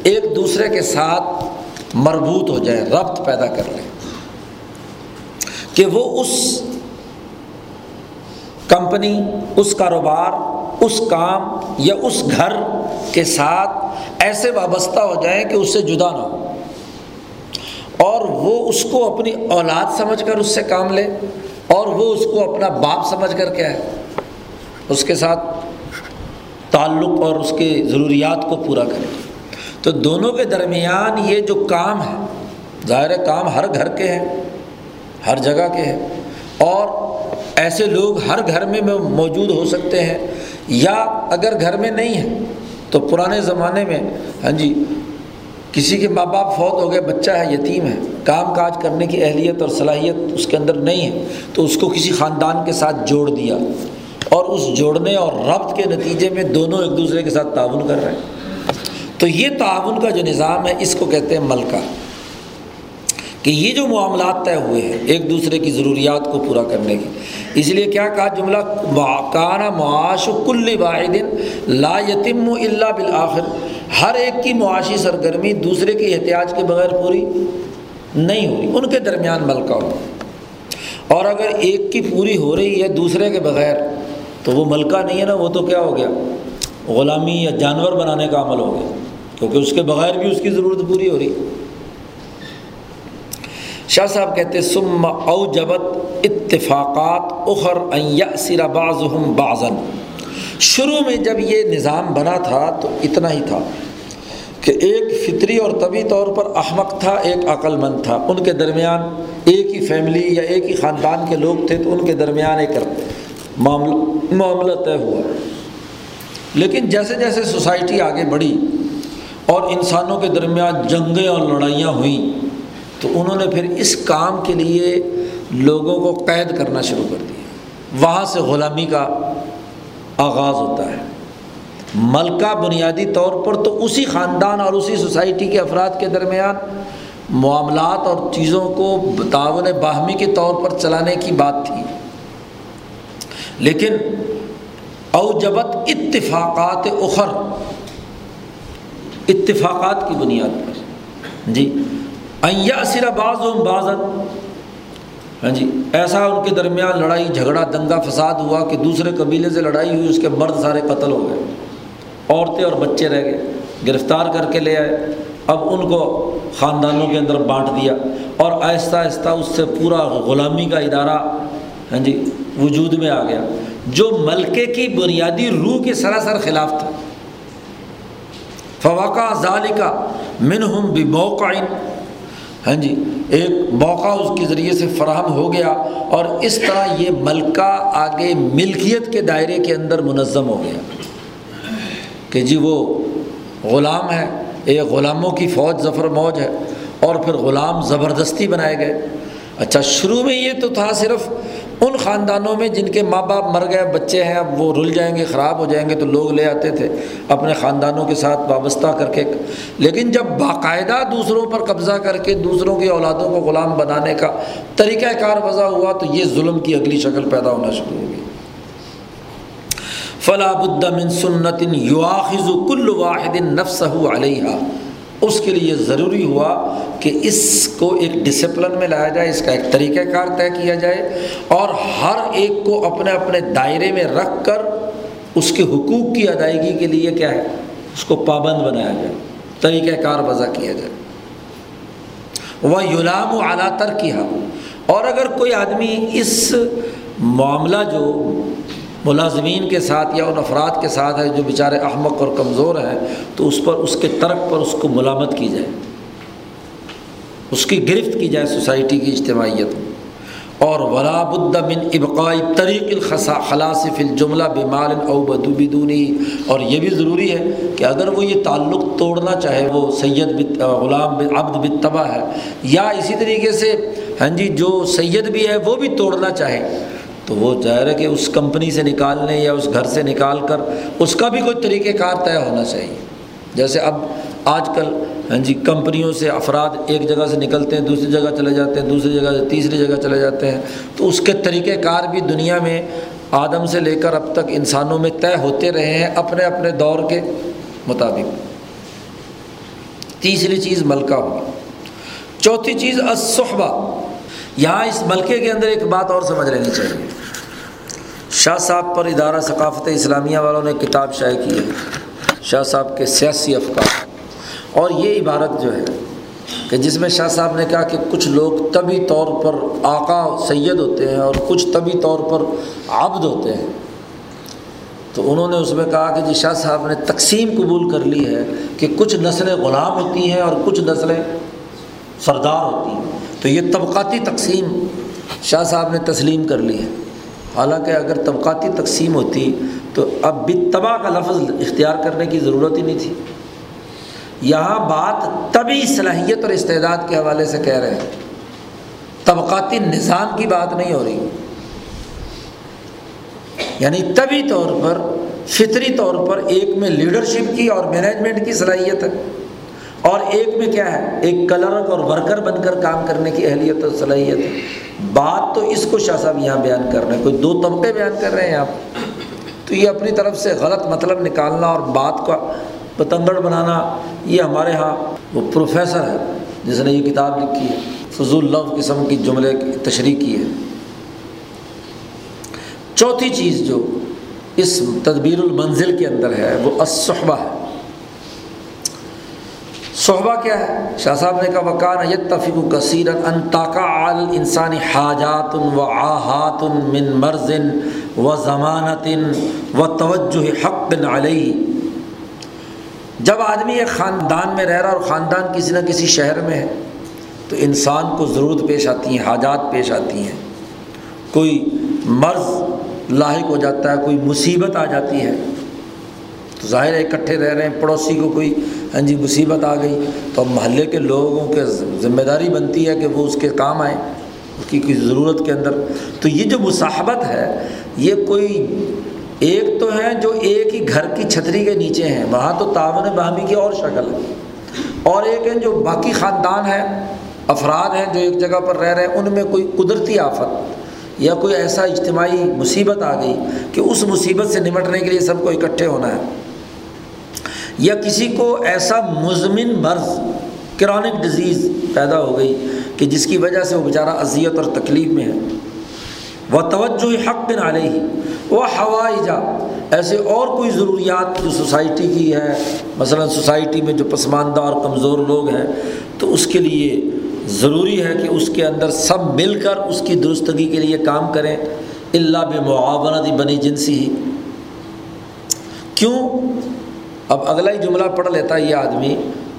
ایک دوسرے کے ساتھ مربوط ہو جائے، ربط پیدا کر لیں کہ وہ اس کمپنی، اس کاروبار، اس کام یا اس گھر کے ساتھ ایسے وابستہ ہو جائیں کہ اس سے جدا نہ ہو۔ اور وہ اس کو اپنی اولاد سمجھ کر اس سے کام لے، اور وہ اس کو اپنا باپ سمجھ کر کیا ہے اس کے ساتھ تعلق اور اس کے ضروریات کو پورا کرے۔ تو دونوں کے درمیان یہ جو کام ہے، ظاہر کام ہر گھر کے ہیں، ہر جگہ کے ہیں، اور ایسے لوگ ہر گھر میں موجود ہو سکتے ہیں یا اگر گھر میں نہیں ہیں، تو پرانے زمانے میں ہاں جی کسی کے ماں باپ فوت ہو گئے، بچہ ہے، یتیم ہے، کام کاج کرنے کی اہلیت اور صلاحیت اس کے اندر نہیں ہے، تو اس کو کسی خاندان کے ساتھ جوڑ دیا۔ اور اس جوڑنے اور ربط کے نتیجے میں دونوں ایک دوسرے کے ساتھ تعاون کر رہے ہیں۔ تو یہ تعاون کا جو نظام ہے، اس کو کہتے ہیں ملکہ۔ کہ یہ جو معاملات طے ہوئے ہیں ایک دوسرے کی ضروریات کو پورا کرنے کی اس لیے کیا کہا جملہ؟ کانا معاش کل واحد لا یتم اللہ بالآخر۔ ہر ایک کی معاشی سرگرمی دوسرے کے احتیاط کے بغیر پوری نہیں ہو رہی ان کے درمیان ملکہ ہو۔ اور اگر ایک کی پوری ہو رہی ہے دوسرے کے بغیر، تو وہ ملکہ نہیں ہے نا، وہ تو کیا ہو گیا؟ غلامی یا جانور بنانے کا عمل ہو گیا۔ کیونکہ اس کے بغیر بھی اس کی ضرورت پوری ہو رہی۔ شاہ صاحب کہتے سم او جبت اتفاقات اخر سرا باز بازن شروع میں جب یہ نظام بنا تھا تو اتنا ہی تھا کہ ایک فطری اور طبی طور پر احمق تھا، ایک عقل مند تھا۔ ان کے درمیان ایک ہی فیملی یا ایک ہی خاندان کے لوگ تھے تو ان کے درمیان ایک معاملہ معاملہ طے ہوا۔ لیکن جیسے جیسے سوسائٹی آگے بڑھی اور انسانوں کے درمیان جنگیں اور لڑائیاں ہوئیں تو انہوں نے پھر اس کام کے لیے لوگوں کو قید کرنا شروع کر دیا۔ وہاں سے غلامی کا آغاز ہوتا ہے۔ ملکہ بنیادی طور پر تو اسی خاندان اور اسی سوسائٹی کے افراد کے درمیان معاملات اور چیزوں کو تعاون باہمی کے طور پر چلانے کی بات تھی۔ لیکن اوجبت اتفاقات اخر، اتفاقات کی بنیاد پر۔ جی سرا بعض و ہاں جی ایسا ان کے درمیان لڑائی، جھگڑا، دنگا فساد ہوا کہ دوسرے قبیلے سے لڑائی ہوئی، اس کے مرد سارے قتل ہو گئے۔ عورتیں اور بچے رہ گئے۔ گرفتار کر کے لے آئے۔ اب ان کو خاندانوں کے اندر بانٹ دیا۔ اور آہستہ آہستہ اس سے پورا غلامی کا ادارہ ہاں جی وجود میں آ گیا۔ جو ملکے کی بنیادی روح کے سراسر خلاف تھا۔ فواقع ظال کا منہم بھی ہاں جی ایک موقع اس کے ذریعے سے فراہم ہو گیا اور اس طرح یہ ملکہ آگے ملکیت کے دائرے کے اندر منظم ہو گیا۔ کہ جی وہ غلام ہے ایک غلاموں کی فوج ظفر موج ہے اور پھر غلام زبردستی بنائے گئے۔ اچھا شروع میں یہ تو تھا صرف ان خاندانوں میں جن کے ماں باپ مر گئے، بچے ہیں، اب وہ رل جائیں گے، خراب ہو جائیں گے، تو لوگ لے آتے تھے اپنے خاندانوں کے ساتھ وابستہ کر کے۔ لیکن جب باقاعدہ دوسروں پر قبضہ کر کے دوسروں کی اولادوں کو غلام بنانے کا طریقہ کار وضع ہوا، تو یہ ظلم کی اگلی شکل پیدا ہونا شروع ہو گئی۔ فلاں من سنت یواخذ کل واحد نفس علیہ اس کے لیے ضروری ہوا کہ اس کو ایک ڈسپلن میں لایا جائے، اس کا ایک طریقہ کار طے کیا جائے اور ہر ایک کو اپنے اپنے دائرے میں رکھ کر اس کے حقوق کی ادائیگی کے لیے کیا ہے؟ اس کو پابند بنایا جائے، طریقہ کار وضع کیا جائے۔ وہ یلام و اعلیٰ تر کیا اور اگر کوئی آدمی اس معاملہ جو ملازمین کے ساتھ یا ان افراد کے ساتھ ہے جو بیچارے احمق اور کمزور ہیں، تو اس پر، اس کے ترک پر اس کو ملامت کی جائے۔ اس کی گرفت کی جائے سوسائٹی کی اجتماعیت۔ میں اور وراب من ابقائی طریق الخصا خلاصف الجملہ بمال او بدو بدونی۔ اور یہ بھی ضروری ہے کہ اگر وہ یہ تعلق توڑنا چاہے، وہ سید غلام عبد بتبا ہے، یا اسی طریقے سے ہاں جی جو سید بھی ہے، وہ بھی توڑنا چاہے۔ تو وہ ظاہر ہے کہ اس کمپنی سے نکالنے یا اس گھر سے نکال کر اس کا بھی کوئی طریقہ کار طے ہونا چاہیے۔ جیسے اب آج کل ہاں جی کمپنیوں سے افراد ایک جگہ سے نکلتے ہیں، دوسری جگہ چلے جاتے ہیں، دوسری جگہ سے تیسری جگہ چلے جاتے ہیں۔ تو اس کے طریقہ کار بھی دنیا میں آدم سے لے کر اب تک انسانوں میں طے ہوتے رہے ہیں اپنے اپنے دور کے مطابق۔ تیسری چیز ملکہ ہوگی۔ چوتھی چیز الصحبہ۔ یہاں اس ملکے کے اندر ایک بات اور سمجھ لینی چاہیے۔ شاہ صاحب پر ادارہ ثقافت اسلامیہ والوں نے کتاب شائع کی ہے۔ شاہ صاحب کے سیاسی افکار۔ اور یہ عبارت جو ہے کہ جس میں شاہ صاحب نے کہا کہ کچھ لوگ طبی طور پر آقا سید ہوتے ہیں اور کچھ طبی طور پر عبد ہوتے ہیں۔ تو انہوں نے اس میں کہا کہ جی شاہ صاحب نے تقسیم قبول کر لی ہے کہ کچھ نسلیں غلام ہوتی ہیں اور کچھ نسلیں سردار ہوتی ہیں۔ تو یہ طبقاتی تقسیم شاہ صاحب نے تسلیم کر لی ہے۔ حالانکہ اگر طبقاتی تقسیم ہوتی تو اب بتبا کا لفظ اختیار کرنے کی ضرورت ہی نہیں تھی۔ یہاں بات طبی صلاحیت اور استعداد کے حوالے سے کہہ رہے ہیں۔ طبقاتی نظام کی بات نہیں ہو رہی۔ یعنی طبی طور پر، فطری طور پر ایک میں لیڈرشپ کی اور مینجمنٹ کی صلاحیت ہے۔ اور ایک میں کیا ہے؟ ایک کلرک اور ورکر بن کر کام کرنے کی اہلیت اور صلاحیت ہے۔ بات تو اس کو شاہ صاحب یہاں بیان کر رہے ہیں۔ کوئی دو طبقے بیان کر رہے ہیں آپ۔ تو یہ اپنی طرف سے غلط مطلب نکالنا اور بات کا پتنگڑ بنانا، یہ ہمارے ہاں وہ پروفیسر ہے، جس نے یہ کتاب لکھی ہے۔ فضول لو قسم کی جملے کی تشریح کی ہے۔ چوتھی چیز جو اس تدبیر المنزل کے اندر ہے، وہ الصحبہ ہے۔ صحبہ کیا ہے؟ شاہ صاحب نے کہا وکان یتفق کثیر انطاقا عال انسانی حاجات و آحات من مرض و ضمانت و توجہ حق علیہ جب آدمی ایک خاندان میں رہ رہا اور خاندان کسی نہ کسی شہر میں ہے، تو انسان کو ضرورت پیش آتی ہیں، حاجات پیش آتی ہیں۔ کوئی مرض لاحق ہو جاتا ہے، کوئی مصیبت آ جاتی ہے۔ تو ظاہر ہے، اکٹھے رہ رہے ہیں، پڑوسی کو کوئی ہاں جی مصیبت آ گئی۔ تو اب محلے کے لوگوں کے ذمہ داری بنتی ہے کہ وہ اس کے کام آئیں، اس کی کسی ضرورت کے اندر۔ تو یہ جو مصاحبت ہے، یہ کوئی ایک تو ہیں جو ایک ہی گھر کی چھتری کے نیچے ہیں، وہاں تو تعاون باہمی کی اور شکل ہے۔ اور ایک ہیں جو باقی خاندان ہے افراد ہیں جو ایک جگہ پر رہ رہے ہیں، ان میں کوئی قدرتی آفت یا کوئی ایسا اجتماعی مصیبت آ گئی کہ اس مصیبت سے نمٹنے کے لیے سب کو اکٹھے ہونا ہے۔ یا کسی کو ایسا مضمن مرض، کرونک ڈزیز پیدا ہو گئی کہ جس کی وجہ سے وہ بیچارہ اذیت اور تکلیف میں ہے۔ وہ توجہ حق بن علیہ وہ ہوائی جا ایسے اور کوئی ضروریات جو سوسائٹی کی ہے، مثلا سوسائٹی میں جو پسماندہ اور کمزور لوگ ہیں، تو اس کے لیے ضروری ہے کہ اس کے اندر سب مل کر اس کی درستگی کے لیے کام کریں۔ اللہ بے بنی جنسی ہی کیوں؟ اب اگلا ہی جملہ پڑھ لیتا ہے یہ آدمی،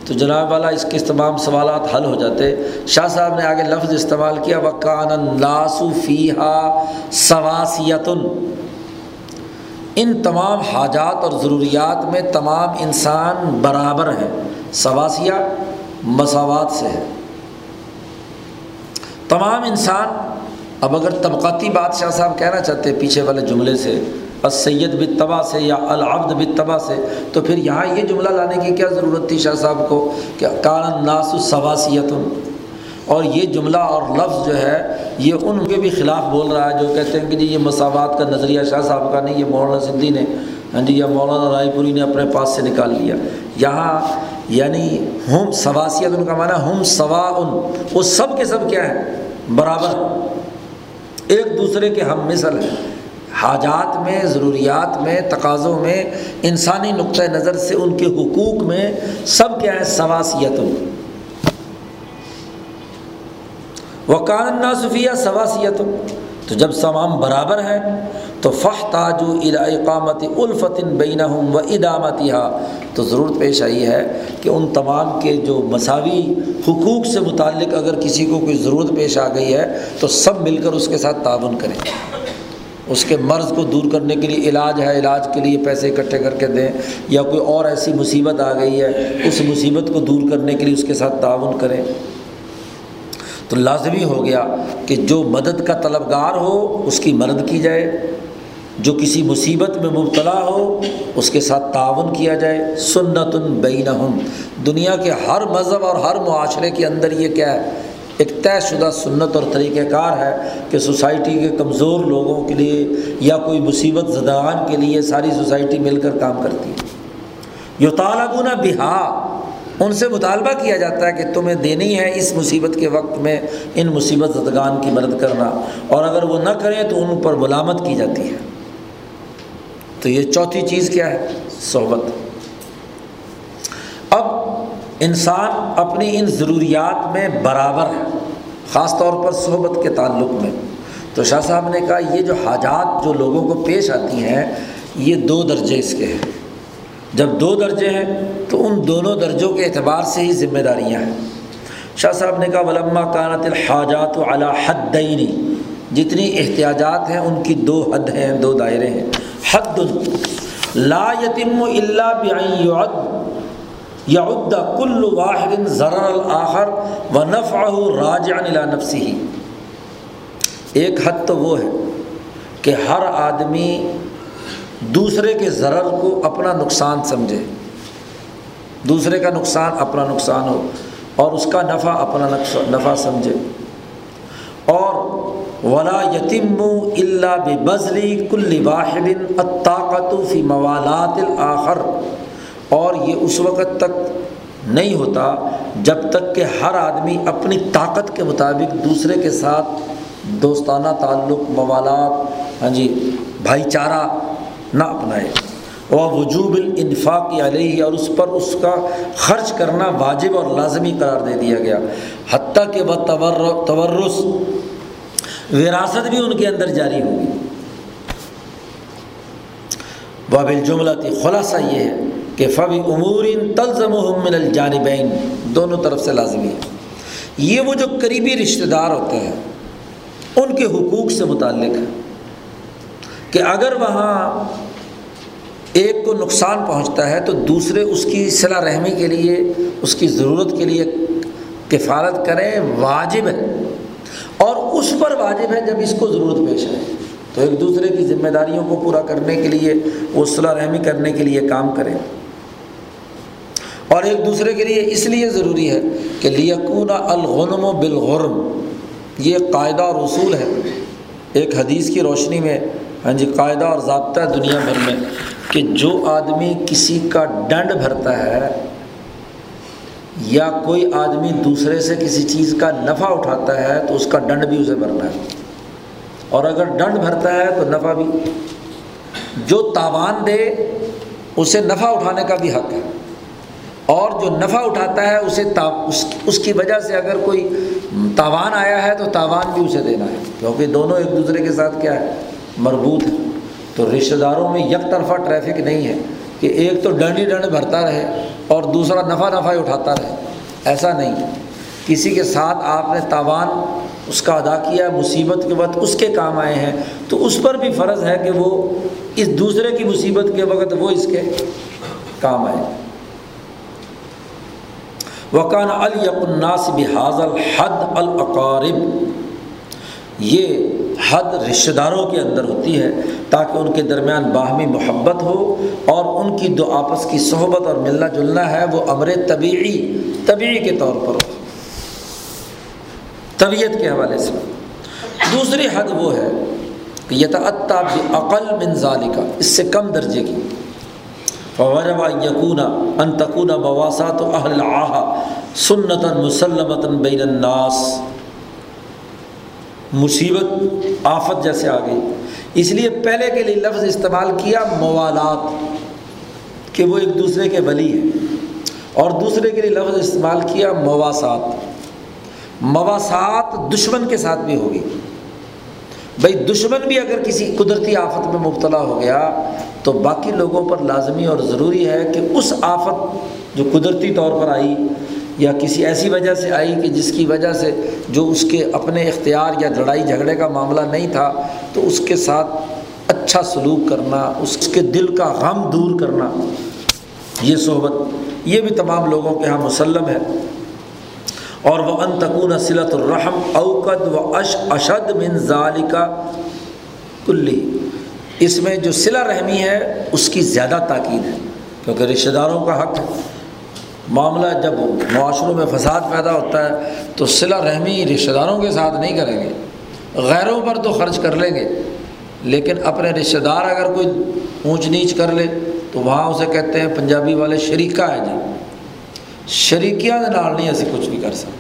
تو جناب والا اس کے تمام سوالات حل ہو جاتے۔ شاہ صاحب نے آگے لفظ استعمال کیا وکان لاسو فیحا سواسیتن ان تمام حاجات اور ضروریات میں تمام انسان برابر ہیں، سواسیہ مساوات سے ہے تمام انسان، اب اگر طبقاتی بات شاہ صاحب کہنا چاہتے پیچھے والے جملے سے بس سید بتبا سے یا العبد بتبا سے۔ تو پھر یہاں یہ جملہ لانے کی کیا ضرورت تھی شاہ صاحب کو؟ کہ کان ناس سواسیت اور یہ جملہ اور لفظ جو ہے، یہ ان کے بھی خلاف بول رہا ہے جو کہتے ہیں کہ جی یہ مساوات کا نظریہ شاہ صاحب کا نہیں، یہ مولانا سندھی نے ہاں جی یا مولانا رائے پوری نے اپنے پاس سے نکال لیا۔ یہاں یعنی ہم سواسیت، ان کا معنی ہم سوا ان وہ سب کے سب کیا ہیں؟ برابر۔ ایک دوسرے کے ہم مثل ہیں۔ حاجات میں، ضروریات میں، تقاضوں میں، انسانی نقطۂ نظر سے ان کے حقوق میں سب کیا ہے سواسیت وکان ناصفیہ سواسیت تو جب تمام برابر ہیں، تو فح تاج اقامت الفتن بین و ادامت تو ضرورت پیش آئی ہے کہ ان تمام کے جو مساوی حقوق سے متعلق اگر کسی کو کوئی ضرورت پیش آ گئی ہے، تو سب مل کر اس کے ساتھ تعاون کریں۔ اس کے مرض کو دور کرنے کے لیے علاج ہے، علاج کے لیے پیسے اکٹھے کر کے دیں یا کوئی اور ایسی مصیبت آ گئی ہے، اس مصیبت کو دور کرنے کے لیے اس کے ساتھ تعاون کریں۔ تو لازمی ہو گیا کہ جو مدد کا طلبگار ہو، اس کی مدد کی جائے۔ جو کسی مصیبت میں مبتلا ہو، اس کے ساتھ تعاون کیا جائے۔ سنت بینہم۔ دنیا کے ہر مذہب اور ہر معاشرے کے اندر یہ کیا ہے؟ ایک طے شدہ سنت اور طریقۂ کار ہے کہ سوسائٹی کے کمزور لوگوں کے لیے یا کوئی مصیبت زدان کے لیے ساری سوسائٹی مل کر کام کرتی ہے۔ یو طالبہ بہا، ان سے مطالبہ کیا جاتا ہے کہ تمہیں دینی ہے اس مصیبت کے وقت میں ان مصیبت زدگان کی مدد کرنا، اور اگر وہ نہ کریں تو ان پر ملامت کی جاتی ہے۔ تو یہ چوتھی چیز کیا ہے؟ صحبت۔ اب انسان اپنی ان ضروریات میں برابر ہے، خاص طور پر صحبت کے تعلق میں۔ تو شاہ صاحب نے کہا، یہ جو حاجات جو لوگوں کو پیش آتی ہیں، یہ دو درجے اس کے ہیں۔ جب دو درجے ہیں، تو ان دونوں درجوں کے اعتبار سے ہی ذمہ داریاں ہیں۔ شاہ صاحب نے کہا، ولما کانت الحاجات علی حدینی جتنی احتیاجات ہیں، ان کی دو حد ہیں، دو دائرے ہیں۔ حد لا یتم اللہ بعد یعد۔ کل واحد ضرر الآخر و نفع راجع الى نفسی ایک حد تو وہ ہے کہ ہر آدمی دوسرے کے ضرر کو اپنا نقصان سمجھے، دوسرے کا نقصان اپنا نقصان ہو، اور اس کا نفع اپنا نفع سمجھے۔ اور ولا یتیم اللہ بزلی کل واحد الطاقت فی موالات الآخر اور یہ اس وقت تک نہیں ہوتا جب تک کہ ہر آدمی اپنی طاقت کے مطابق دوسرے کے ساتھ دوستانہ تعلق، موالات ہاں جی بھائی چارہ نہ اپنائے۔ اور وجوب الانفاق علیہ اور اس پر اس کا خرچ کرنا واجب اور لازمی قرار دے دیا گیا۔ حتیٰ کہ وہ تورس، وراثت بھی ان کے اندر جاری ہوگی۔ بابل جملہ تھی خلاصہ یہ ہے کہ فبی امور تلزم من الجانبین دونوں طرف سے لازمی ہے۔ یہ وہ جو قریبی رشتہ دار ہوتے ہیں، ان کے حقوق سے متعلق ہے کہ اگر وہاں ایک کو نقصان پہنچتا ہے، تو دوسرے اس کی صلاح رحمی کے لیے، اس کی ضرورت کے لیے کفالت کریں، واجب ہے۔ اور اس پر واجب ہے جب اس کو ضرورت پیش آئے۔ تو ایک دوسرے کی ذمہ داریوں کو پورا کرنے کے لیے، وہ صلاح رحمی کرنے کے لیے کام کریں۔ اور ایک دوسرے کے لیے اس لیے ضروری ہے کہ لیکون الغنم و بالغرم، یہ قاعدہ اور اصول ہے۔ ایک حدیث کی روشنی میں ہاں جی قاعدہ اور ضابطہ دنیا بھر میں کہ جو آدمی کسی کا ڈنڈ بھرتا ہے یا کوئی آدمی دوسرے سے کسی چیز کا نفع اٹھاتا ہے تو اس کا ڈنڈ بھی اسے بھرنا ہے۔ اور اگر ڈنڈ بھرتا ہے تو نفع بھی۔ جو تاوان دے، اسے نفع اٹھانے کا بھی حق ہے۔ اور جو نفع اٹھاتا ہے اسے اس اس کی وجہ سے اگر کوئی تاوان آیا ہے تو تاوان بھی اسے دینا ہے۔ کیونکہ دونوں ایک دوسرے کے ساتھ کیا ہے؟ مربوط ہے تو رشتہ داروں میں یک طرفہ ٹریفک نہیں ہے کہ ایک تو ڈنڈ ہی ڈنڈ بھرتا رہے اور دوسرا نفع نفع ہی اٹھاتا رہے۔ ایسا نہیں۔ کسی کے ساتھ آپ نے تاوان اس کا ادا کیا، مصیبت کے وقت اس کے کام آئے ہیں، تو اس پر بھی فرض ہے کہ وہ اس دوسرے کی مصیبت کے وقت وہ اس کے کام آئے۔ وکان الناس بحاظ الحد القارب یہ حد رشتہ داروں کے اندر ہوتی ہے تاکہ ان کے درمیان باہمی محبت ہو اور ان کی دو آپس کی صحبت اور ملنا جلنا ہے، وہ امر طبیعی طبیعی کے طور پر۔ ہو طبیعت کے حوالے سے۔ دوسری حد وہ ہے کہ یتعطا عقل من ذالکا، اس سے کم درجے کی۔ فوجب یقون انتقون بواسات و اہل سنتاً مسلمتاً بین الناس. مصیبت آفت جیسے آ گئی۔ اس لیے پہلے کے لیے لفظ استعمال کیا موالات، کہ وہ ایک دوسرے کے ولی ہیں۔ اور دوسرے کے لیے لفظ استعمال کیا مواسات مواسات دشمن کے ساتھ بھی ہوگی۔ بھائی دشمن بھی اگر کسی قدرتی آفت میں مبتلا ہو گیا تو باقی لوگوں پر لازمی اور ضروری ہے کہ اس آفت جو قدرتی طور پر آئی یا کسی ایسی وجہ سے آئی کہ جس کی وجہ سے جو اس کے اپنے اختیار یا لڑائی جھگڑے کا معاملہ نہیں تھا، تو اس کے ساتھ اچھا سلوک کرنا، اس کے دل کا غم دور کرنا، یہ صحبت، یہ بھی تمام لوگوں کے یہاں مسلم ہے۔ اور وہ انتقون صلت الرحم اوقد و اش اشد من ذالکا کلی اس میں جو صلہ رحمی ہے، اس کی زیادہ تاکید ہے، کیونکہ رشتہ داروں کا حق ہے۔ معاملہ جب معاشروں میں فساد پیدا ہوتا ہے، تو صلہ رحمی رشتہ داروں کے ساتھ نہیں کریں گے۔ غیروں پر تو خرچ کر لیں گے۔ لیکن اپنے رشتہ دار اگر کوئی اونچ نیچ کر لے، تو وہاں اسے کہتے ہیں، پنجابی والے شریکہ ہے جی۔ شریکیاں نال نہیں ایسے کچھ بھی کر سکتے۔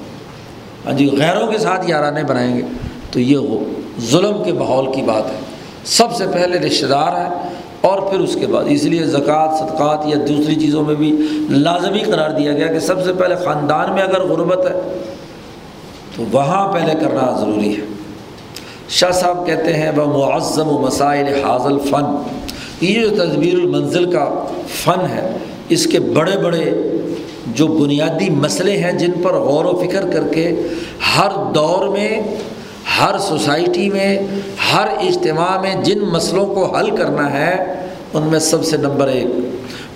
ہاں جی غیروں کے ساتھ یارانے بنائیں گے تو یہ وہ ظلم کے ماحول کی بات ہے۔ سب سے پہلے رشتہ دار ہے اور پھر اس کے بعد، اس لیے زکوٰۃ، صدقات یا دوسری چیزوں میں بھی لازمی قرار دیا گیا کہ سب سے پہلے خاندان میں اگر غربت ہے تو وہاں پہلے کرنا ضروری ہے۔ شاہ صاحب کہتے ہیں، وہ معظم و مسائل حاضل فن یہ جو تصویر المنزل کا فن ہے، اس کے بڑے بڑے جو بنیادی مسئلے ہیں جن پر غور و فکر کر کے ہر دور میں، ہر سوسائٹی میں، ہر اجتماع میں جن مسئلوں کو حل کرنا ہے، ان میں سب سے نمبر ایک،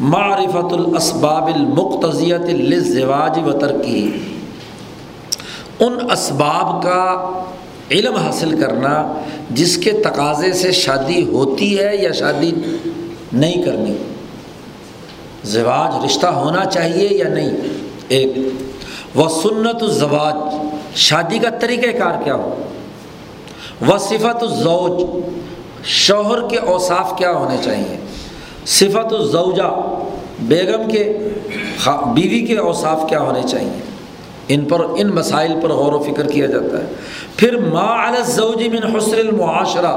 معرفت الاسباب المقتضیت للزواج و ترکی۔ ان اسباب کا علم حاصل کرنا جس کے تقاضے سے شادی ہوتی ہے یا شادی نہیں کرنی۔ زواج رشتہ ہونا چاہیے یا نہیں؟ ایک، وہ سنت الزواج، شادی کا طریقہ کار کیا ہو؟ وہ صفت الزوج، شوہر کے اوصاف کیا ہونے چاہیے؟ صفت الزوجہ، بیگم کے بیوی کے اوصاف کیا ہونے چاہیے؟ ان پر، ان مسائل پر غور و فکر کیا جاتا ہے۔ پھر ما الزوج من حسر المعاشرہ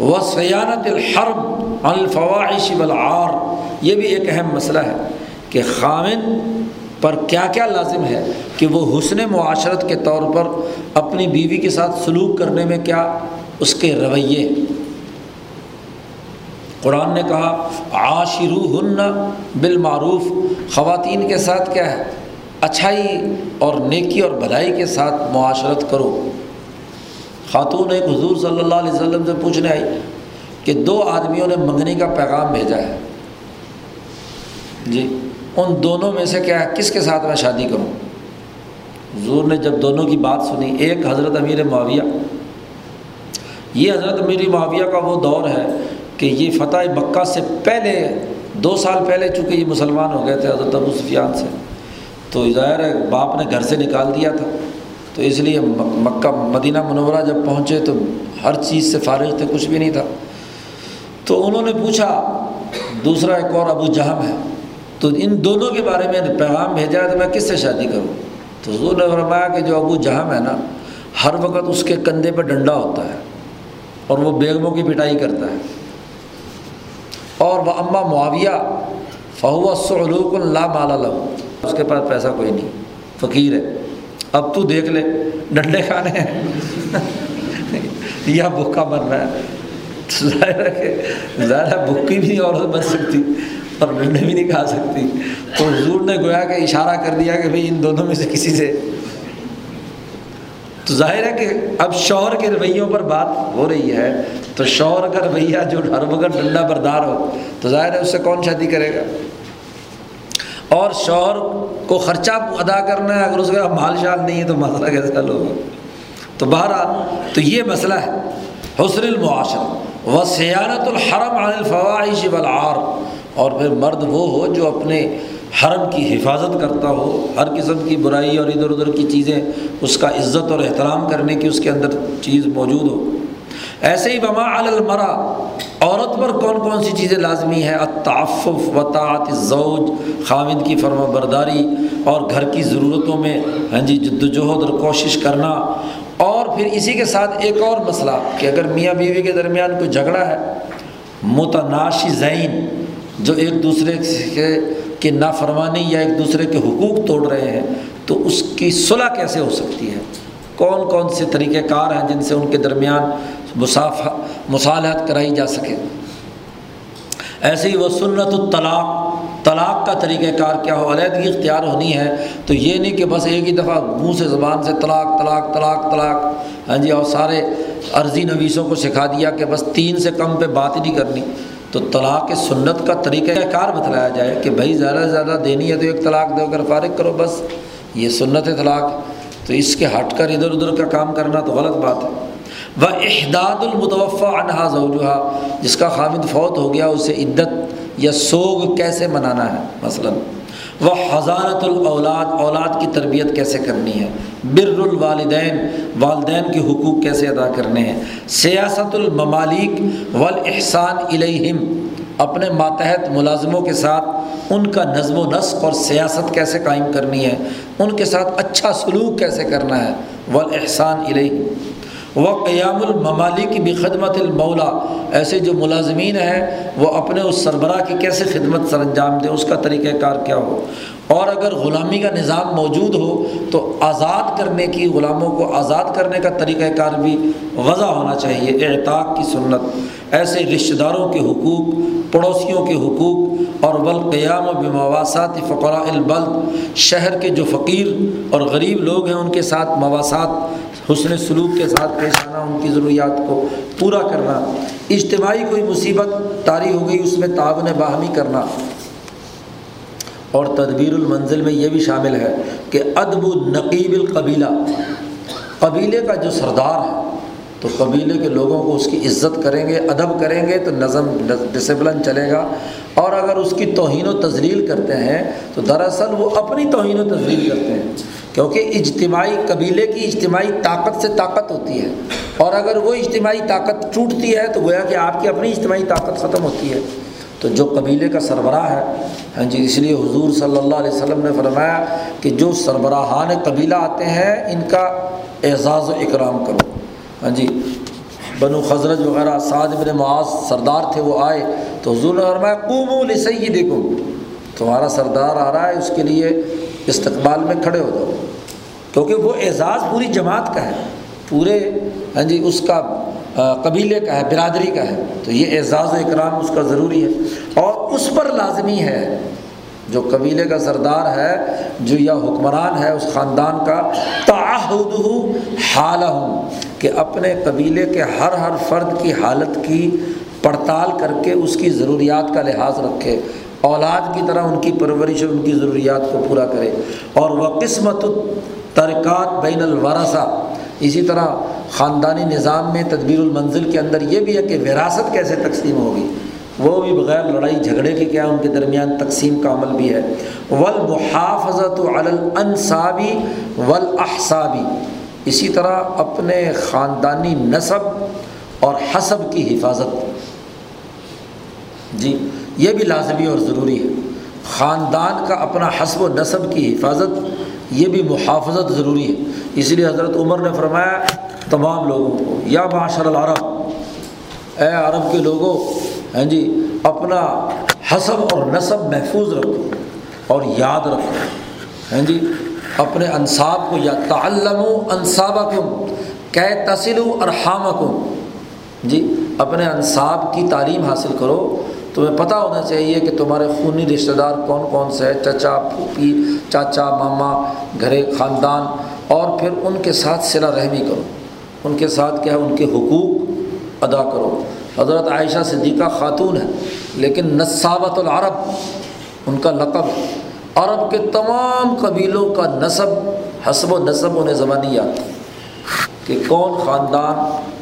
و سیانت الحرب الفواعش والعار۔ یہ بھی ایک اہم مسئلہ ہے کہ خامن پر کیا کیا لازم ہے کہ وہ حسن معاشرت کے طور پر اپنی بیوی کے ساتھ سلوک کرنے میں کیا اس کے رویے۔ قرآن نے کہا عاشرو ہن بالمعروف خواتین کے ساتھ کیا ہے؟ اچھائی اور نیکی اور بھلائی کے ساتھ معاشرت کرو۔ خاتون ایک حضور صلی اللہ علیہ وسلم سے پوچھنے آئی کہ دو آدمیوں نے منگنی کا پیغام بھیجا ہے۔ جی ان دونوں میں سے کیا ہے؟ کس کے ساتھ میں شادی کروں؟ حضور نے جب دونوں کی بات سنی، ایک حضرت امیر معاویہ۔ یہ حضرت امیر معاویہ کا وہ دور ہے کہ یہ فتح مکہ سے پہلے، دو سال پہلے چونکہ یہ مسلمان ہو گئے تھے حضرت ابو سفیان سے، تو ظاہر ہے باپ نے گھر سے نکال دیا تھا۔ تو اس لیے مکہ مدینہ منورہ جب پہنچے تو ہر چیز سے فارغ تھے، کچھ بھی نہیں تھا۔ تو انہوں نے پوچھا، دوسرا ایک اور ابو جہم ہے، تو ان دونوں کے بارے میں پیغام بھیجا ہے تو میں کس سے شادی کروں؟ تو حضور نے فرمایا کہ جو ابو جہم ہے نا، ہر وقت اس کے کندھے پہ ڈنڈا ہوتا ہے اور وہ بیگموں کی پٹائی کرتا ہے۔ اور وہ اماں معاویہ، فہو سلوک اللہ مالا لو اس کے پاس پیسہ کوئی نہیں، فقیر ہے۔ اب تو دیکھ لے، ڈنڈے کھانے ہیں۔ یا بھوکا رہا ہے۔ ظاہر ہے کہ، ظاہر بھوکی بھی عورت بن سکتی اور ڈنڈے بھی نہیں کھا سکتی۔ تو حضور نے گویا کہ اشارہ کر دیا کہ بھائی ان دونوں میں سے کسی سے۔ تو ظاہر ہے کہ اب شوہر کے رویوں پر بات ہو رہی ہے۔ تو شوہر کا رویہ جو ہر وقت ڈنڈا بردار ہو، تو ظاہر ہے اس سے کون شادی کرے گا؟ اور شوہر کو خرچہ ادا کرنا ہے، اگر اس کا مال شال نہیں ہے تو مسئلہ کیسے حل ہوگا تو بہرحال تو یہ مسئلہ ہے، حسن المعاشر و سیارت الحرم عن الفواحش والعار۔ اور پھر مرد وہ ہو جو اپنے حرم کی حفاظت کرتا ہو، ہر قسم کی برائی اور ادھر ادھر کی چیزیں، اس کا عزت اور احترام کرنے کی اس کے اندر چیز موجود ہو۔ ایسے ہی بما المرا عورت پر کون کون سی چیزیں لازمی ہیں؟ اتعفف وطاعت زوج خامد کی فرما برداری اور گھر کی ضرورتوں میں ہاں جی جد وجہد اور کوشش کرنا۔ اور پھر اسی کے ساتھ ایک اور مسئلہ کہ اگر میاں بیوی کے درمیان کوئی جھگڑا ہے، متناشی زین جو ایک دوسرے کے کہ نافرمانی یا ایک دوسرے کے حقوق توڑ رہے ہیں، تو اس کی صلح کیسے ہو سکتی ہے؟ کون کون سے طریقۂ کار ہیں جن سے ان کے درمیان مساف مصالحت کرائی جا سکے۔ ایسے ہی وہ سنت الطلاق، طلاق کا طریقۂ کار کیا ہو، علیحدگی اختیار ہونی ہے، تو یہ نہیں کہ بس ایک ہی دفعہ منہ سے زبان سے طلاق طلاق طلاق طلاق۔ ہاں جی اور سارے عرضی نویسوں کو سکھا دیا کہ بس تین سے کم پہ بات ہی نہیں کرنی۔ تو طلاق سنت کا طریقہ کار بتلایا جائے کہ بھائی زیادہ سے زیادہ دینی ہے تو ایک طلاق دے کر فارغ کرو بس، یہ سنت طلاق۔ تو اس کے ہٹ کر ادھر ادھر کا کام کرنا تو غلط بات ہے۔ وہ احداد المتوفع انہا زوجہ جس کا خامد فوت ہو گیا، اسے عدت یا سوگ کیسے منانا ہے؟ مثلاً وہ حضارت الاولاد اولاد کی تربیت کیسے کرنی ہے؟ بر الوالدین، والدین کے حقوق کیسے ادا کرنے ہیں؟ سیاست الممالک والاحسان الیہم اپنے ماتحت ملازموں کے ساتھ ان کا نظم و نسق اور سیاست کیسے قائم کرنی ہے؟ ان کے ساتھ اچھا سلوک کیسے کرنا ہے؟ والاحسان الیہم وہ قیام الممالک کی بھی خدمت المولا۔ ایسے جو ملازمین ہیں، وہ اپنے اس سربراہ کی کیسے خدمت سر انجام دیں؟ اس کا طریقہ کار کیا ہو؟ اور اگر غلامی کا نظام موجود ہو تو آزاد کرنے کی، غلاموں کو آزاد کرنے کا طریقہ کار بھی وضع ہونا چاہیے، اعتاق کی سنت۔ ایسے رشتہ داروں کے حقوق، پڑوسیوں کے حقوق اور بالقیام و بمواسات فقراء البلد۔ شہر کے جو فقیر اور غریب لوگ ہیں، ان کے ساتھ مواصلات حسن سلوک کے ساتھ پیش آنا، ان کی ضروریات کو پورا کرنا۔ اجتماعی کوئی مصیبت طاری ہو گئی، اس میں تعاون باہمی کرنا۔ اور تدبیر المنزل میں یہ بھی شامل ہے کہ ادب النقیب القبیلہ، قبیلے کا جو سردار ہے، تو قبیلے کے لوگوں کو اس کی عزت کریں گے، ادب کریں گے، تو نظم ڈسپلن چلے گا۔ اور اگر اس کی توہین و تزلیل کرتے ہیں، تو دراصل وہ اپنی توہین و تزلیل کرتے ہیں۔ کیونکہ اجتماعی، قبیلے کی اجتماعی طاقت سے طاقت ہوتی ہے۔ اور اگر وہ اجتماعی طاقت ٹوٹتی ہے، تو گویا کہ آپ کی اپنی اجتماعی طاقت ختم ہوتی ہے۔ تو جو قبیلے کا سربراہ ہے ہاں جی اس لیے حضور صلی اللہ علیہ وسلم نے فرمایا کہ جو سربراہان قبیلہ آتے ہیں، ان کا اعزاز و اکرام کرو۔ ہاں جی بنو خزرت وغیرہ، سعد ابن معاذ سردار تھے، وہ آئے۔ تو حضور نے فرمایا قومو لسیدکم۔ تمہارا سردار آ رہا ہے، اس کے لیے استقبال میں کھڑے ہو جاؤ۔ کیونکہ وہ اعزاز پوری جماعت کا ہے، پورے ہاں جی اس کا قبیلے کا ہے، برادری کا ہے۔ تو یہ اعزاز و اکرام اس کا ضروری ہے۔ اور اس پر لازمی ہے، جو قبیلے کا سردار ہے، جو یا حکمران ہے اس خاندان کا تعہد حال ہوں کہ اپنے قبیلے کے ہر ہر فرد کی حالت کی پڑتال کر کے اس کی ضروریات کا لحاظ رکھے۔ اولاد کی طرح ان کی پرورش اور ان کی ضروریات کو پورا کرے۔ اور وہ قسمت ترکات بین الورثہ، اسی طرح خاندانی نظام میں تدبیر المنزل کے اندر یہ بھی ہے کہ وراثت کیسے تقسیم ہوگی؟ وہ بھی بغیر لڑائی، جھگڑے کے کیا ان کے درمیان تقسیم کا عمل بھی ہے۔ ولمحافظت الصابی ولاحصابی اسی طرح اپنے خاندانی نصب اور حسب کی حفاظت۔ جی یہ بھی لازمی اور ضروری ہے۔ خاندان کا اپنا حسب و نصب کی حفاظت، یہ بھی محافظت ضروری ہے۔ اس لیے حضرت عمر نے فرمایا تمام لوگوں کو، یا معاشر العرب۔ اے عرب کے لوگوں ہیں جی اپنا حسب اور نصب محفوظ رکھو اور یاد رکھو۔ ہیں جی اپنے انصاب کو یا تعلم و انصاب کم کہ تسل و جی اپنے انصاب کی تعلیم حاصل کرو۔ تمہیں پتہ ہونا چاہیے کہ تمہارے خونی رشتہ دار کون کون سے چچا، پھوپھی، چاچا، ماما، گھرے خاندان، اور پھر ان کے ساتھ صلا رحمی کرو۔ ان کے ساتھ کیا ہے؟ ان کے حقوق ادا کرو۔ حضرت عائشہ صدیقہ خاتون ہے، لیکن نصابت العرب، ان کا لقب عرب کے تمام قبیلوں کا نصب، حسب و نصب انہیں زبانی یاد کہ کون خاندان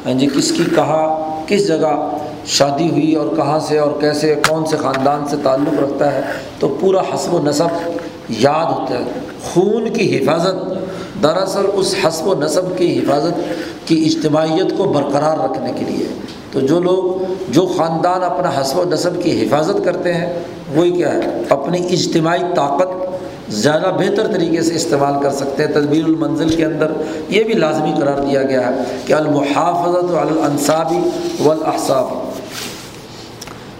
ہاں جی کس کی کہا، کس جگہ شادی ہوئی اور کہاں سے اور کیسے، کون سے خاندان سے تعلق رکھتا ہے؟ تو پورا حسب و نصب یاد ہوتا ہے۔ خون کی حفاظت دراصل اس حسب و نصب کی حفاظت کی اجتماعیت کو برقرار رکھنے کے لیے۔ تو جو لوگ، جو خاندان اپنا حسب و نصب کی حفاظت کرتے ہیں، وہی کیا ہے؟ اپنی اجتماعی طاقت زیادہ بہتر طریقے سے استعمال کر سکتے ہیں۔ تدبیر المنزل کے اندر یہ بھی لازمی قرار دیا گیا ہے کہ المحافظت الصابی والاحصاب۔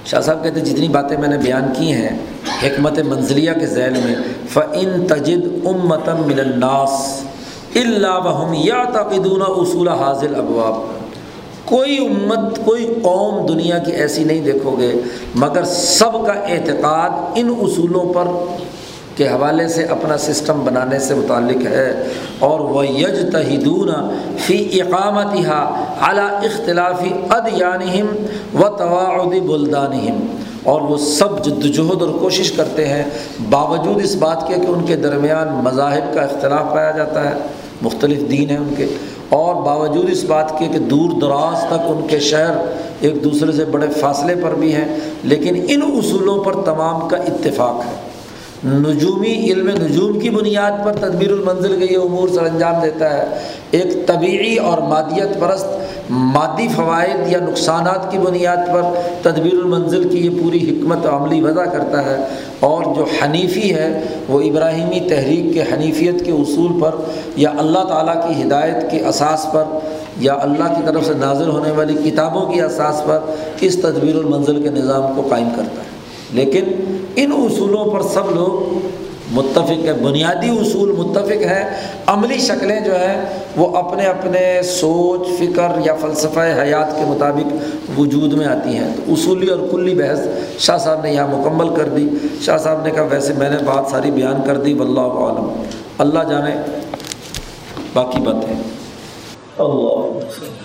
شاہ صاحب کہتے ہیں، جتنی باتیں میں نے بیان کی ہیں حکمت منزلیہ کے ذیل میں فعن تجد امتم من الناس اللہ وحم یا تقدون اصول حاضل ابواب کوئی امت، کوئی قوم دنیا کی ایسی نہیں دیکھو گے، مگر سب کا اعتقاد ان اصولوں پر کے حوالے سے اپنا سسٹم بنانے سے متعلق ہے۔ اور وہ یج تہدون فی اقامت ہا اعلیٰ اختلافی ادیانہم و تواعد بلدانہم اور وہ سب جد وجہد اور کوشش کرتے ہیں، باوجود اس بات کے کہ ان کے درمیان مذاہب کا اختلاف پایا جاتا ہے۔ مختلف دین ہیں ان کے۔ اور باوجود اس بات کے کہ دور دراز تک ان کے شہر ایک دوسرے سے بڑے فاصلے پر بھی ہیں، لیکن ان اصولوں پر تمام کا اتفاق ہے۔ نجومی علم نجوم کی بنیاد پر تدبیر المنزل کے یہ امور سر انجام دیتا ہے۔ ایک طبیعی اور مادیت پرست مادی فوائد یا نقصانات کی بنیاد پر تدبیر المنزل کی یہ پوری حکمت عملی وضع کرتا ہے۔ اور جو حنیفی ہے، وہ ابراہیمی تحریک کے حنیفیت کے اصول پر یا اللہ تعالیٰ کی ہدایت کے اساس پر یا اللہ کی طرف سے نازل ہونے والی کتابوں کی اساس پر اس تدبیر المنزل کے نظام کو قائم کرتا ہے۔ لیکن ان اصولوں پر سب لوگ متفق ہے بنیادی اصول متفق ہیں۔ عملی شکلیں جو ہیں، وہ اپنے اپنے سوچ، فکر یا فلسفہ حیات کے مطابق وجود میں آتی ہیں۔ تو اصولی اور کلی بحث شاہ صاحب نے یہاں مکمل کر دی۔ شاہ صاحب نے کہا، ویسے میں نے بات ساری بیان کر دی، واللہ عالم اللہ جانے، باقی باتیں۔ اللہ۔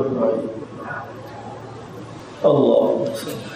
فرمائی اللہ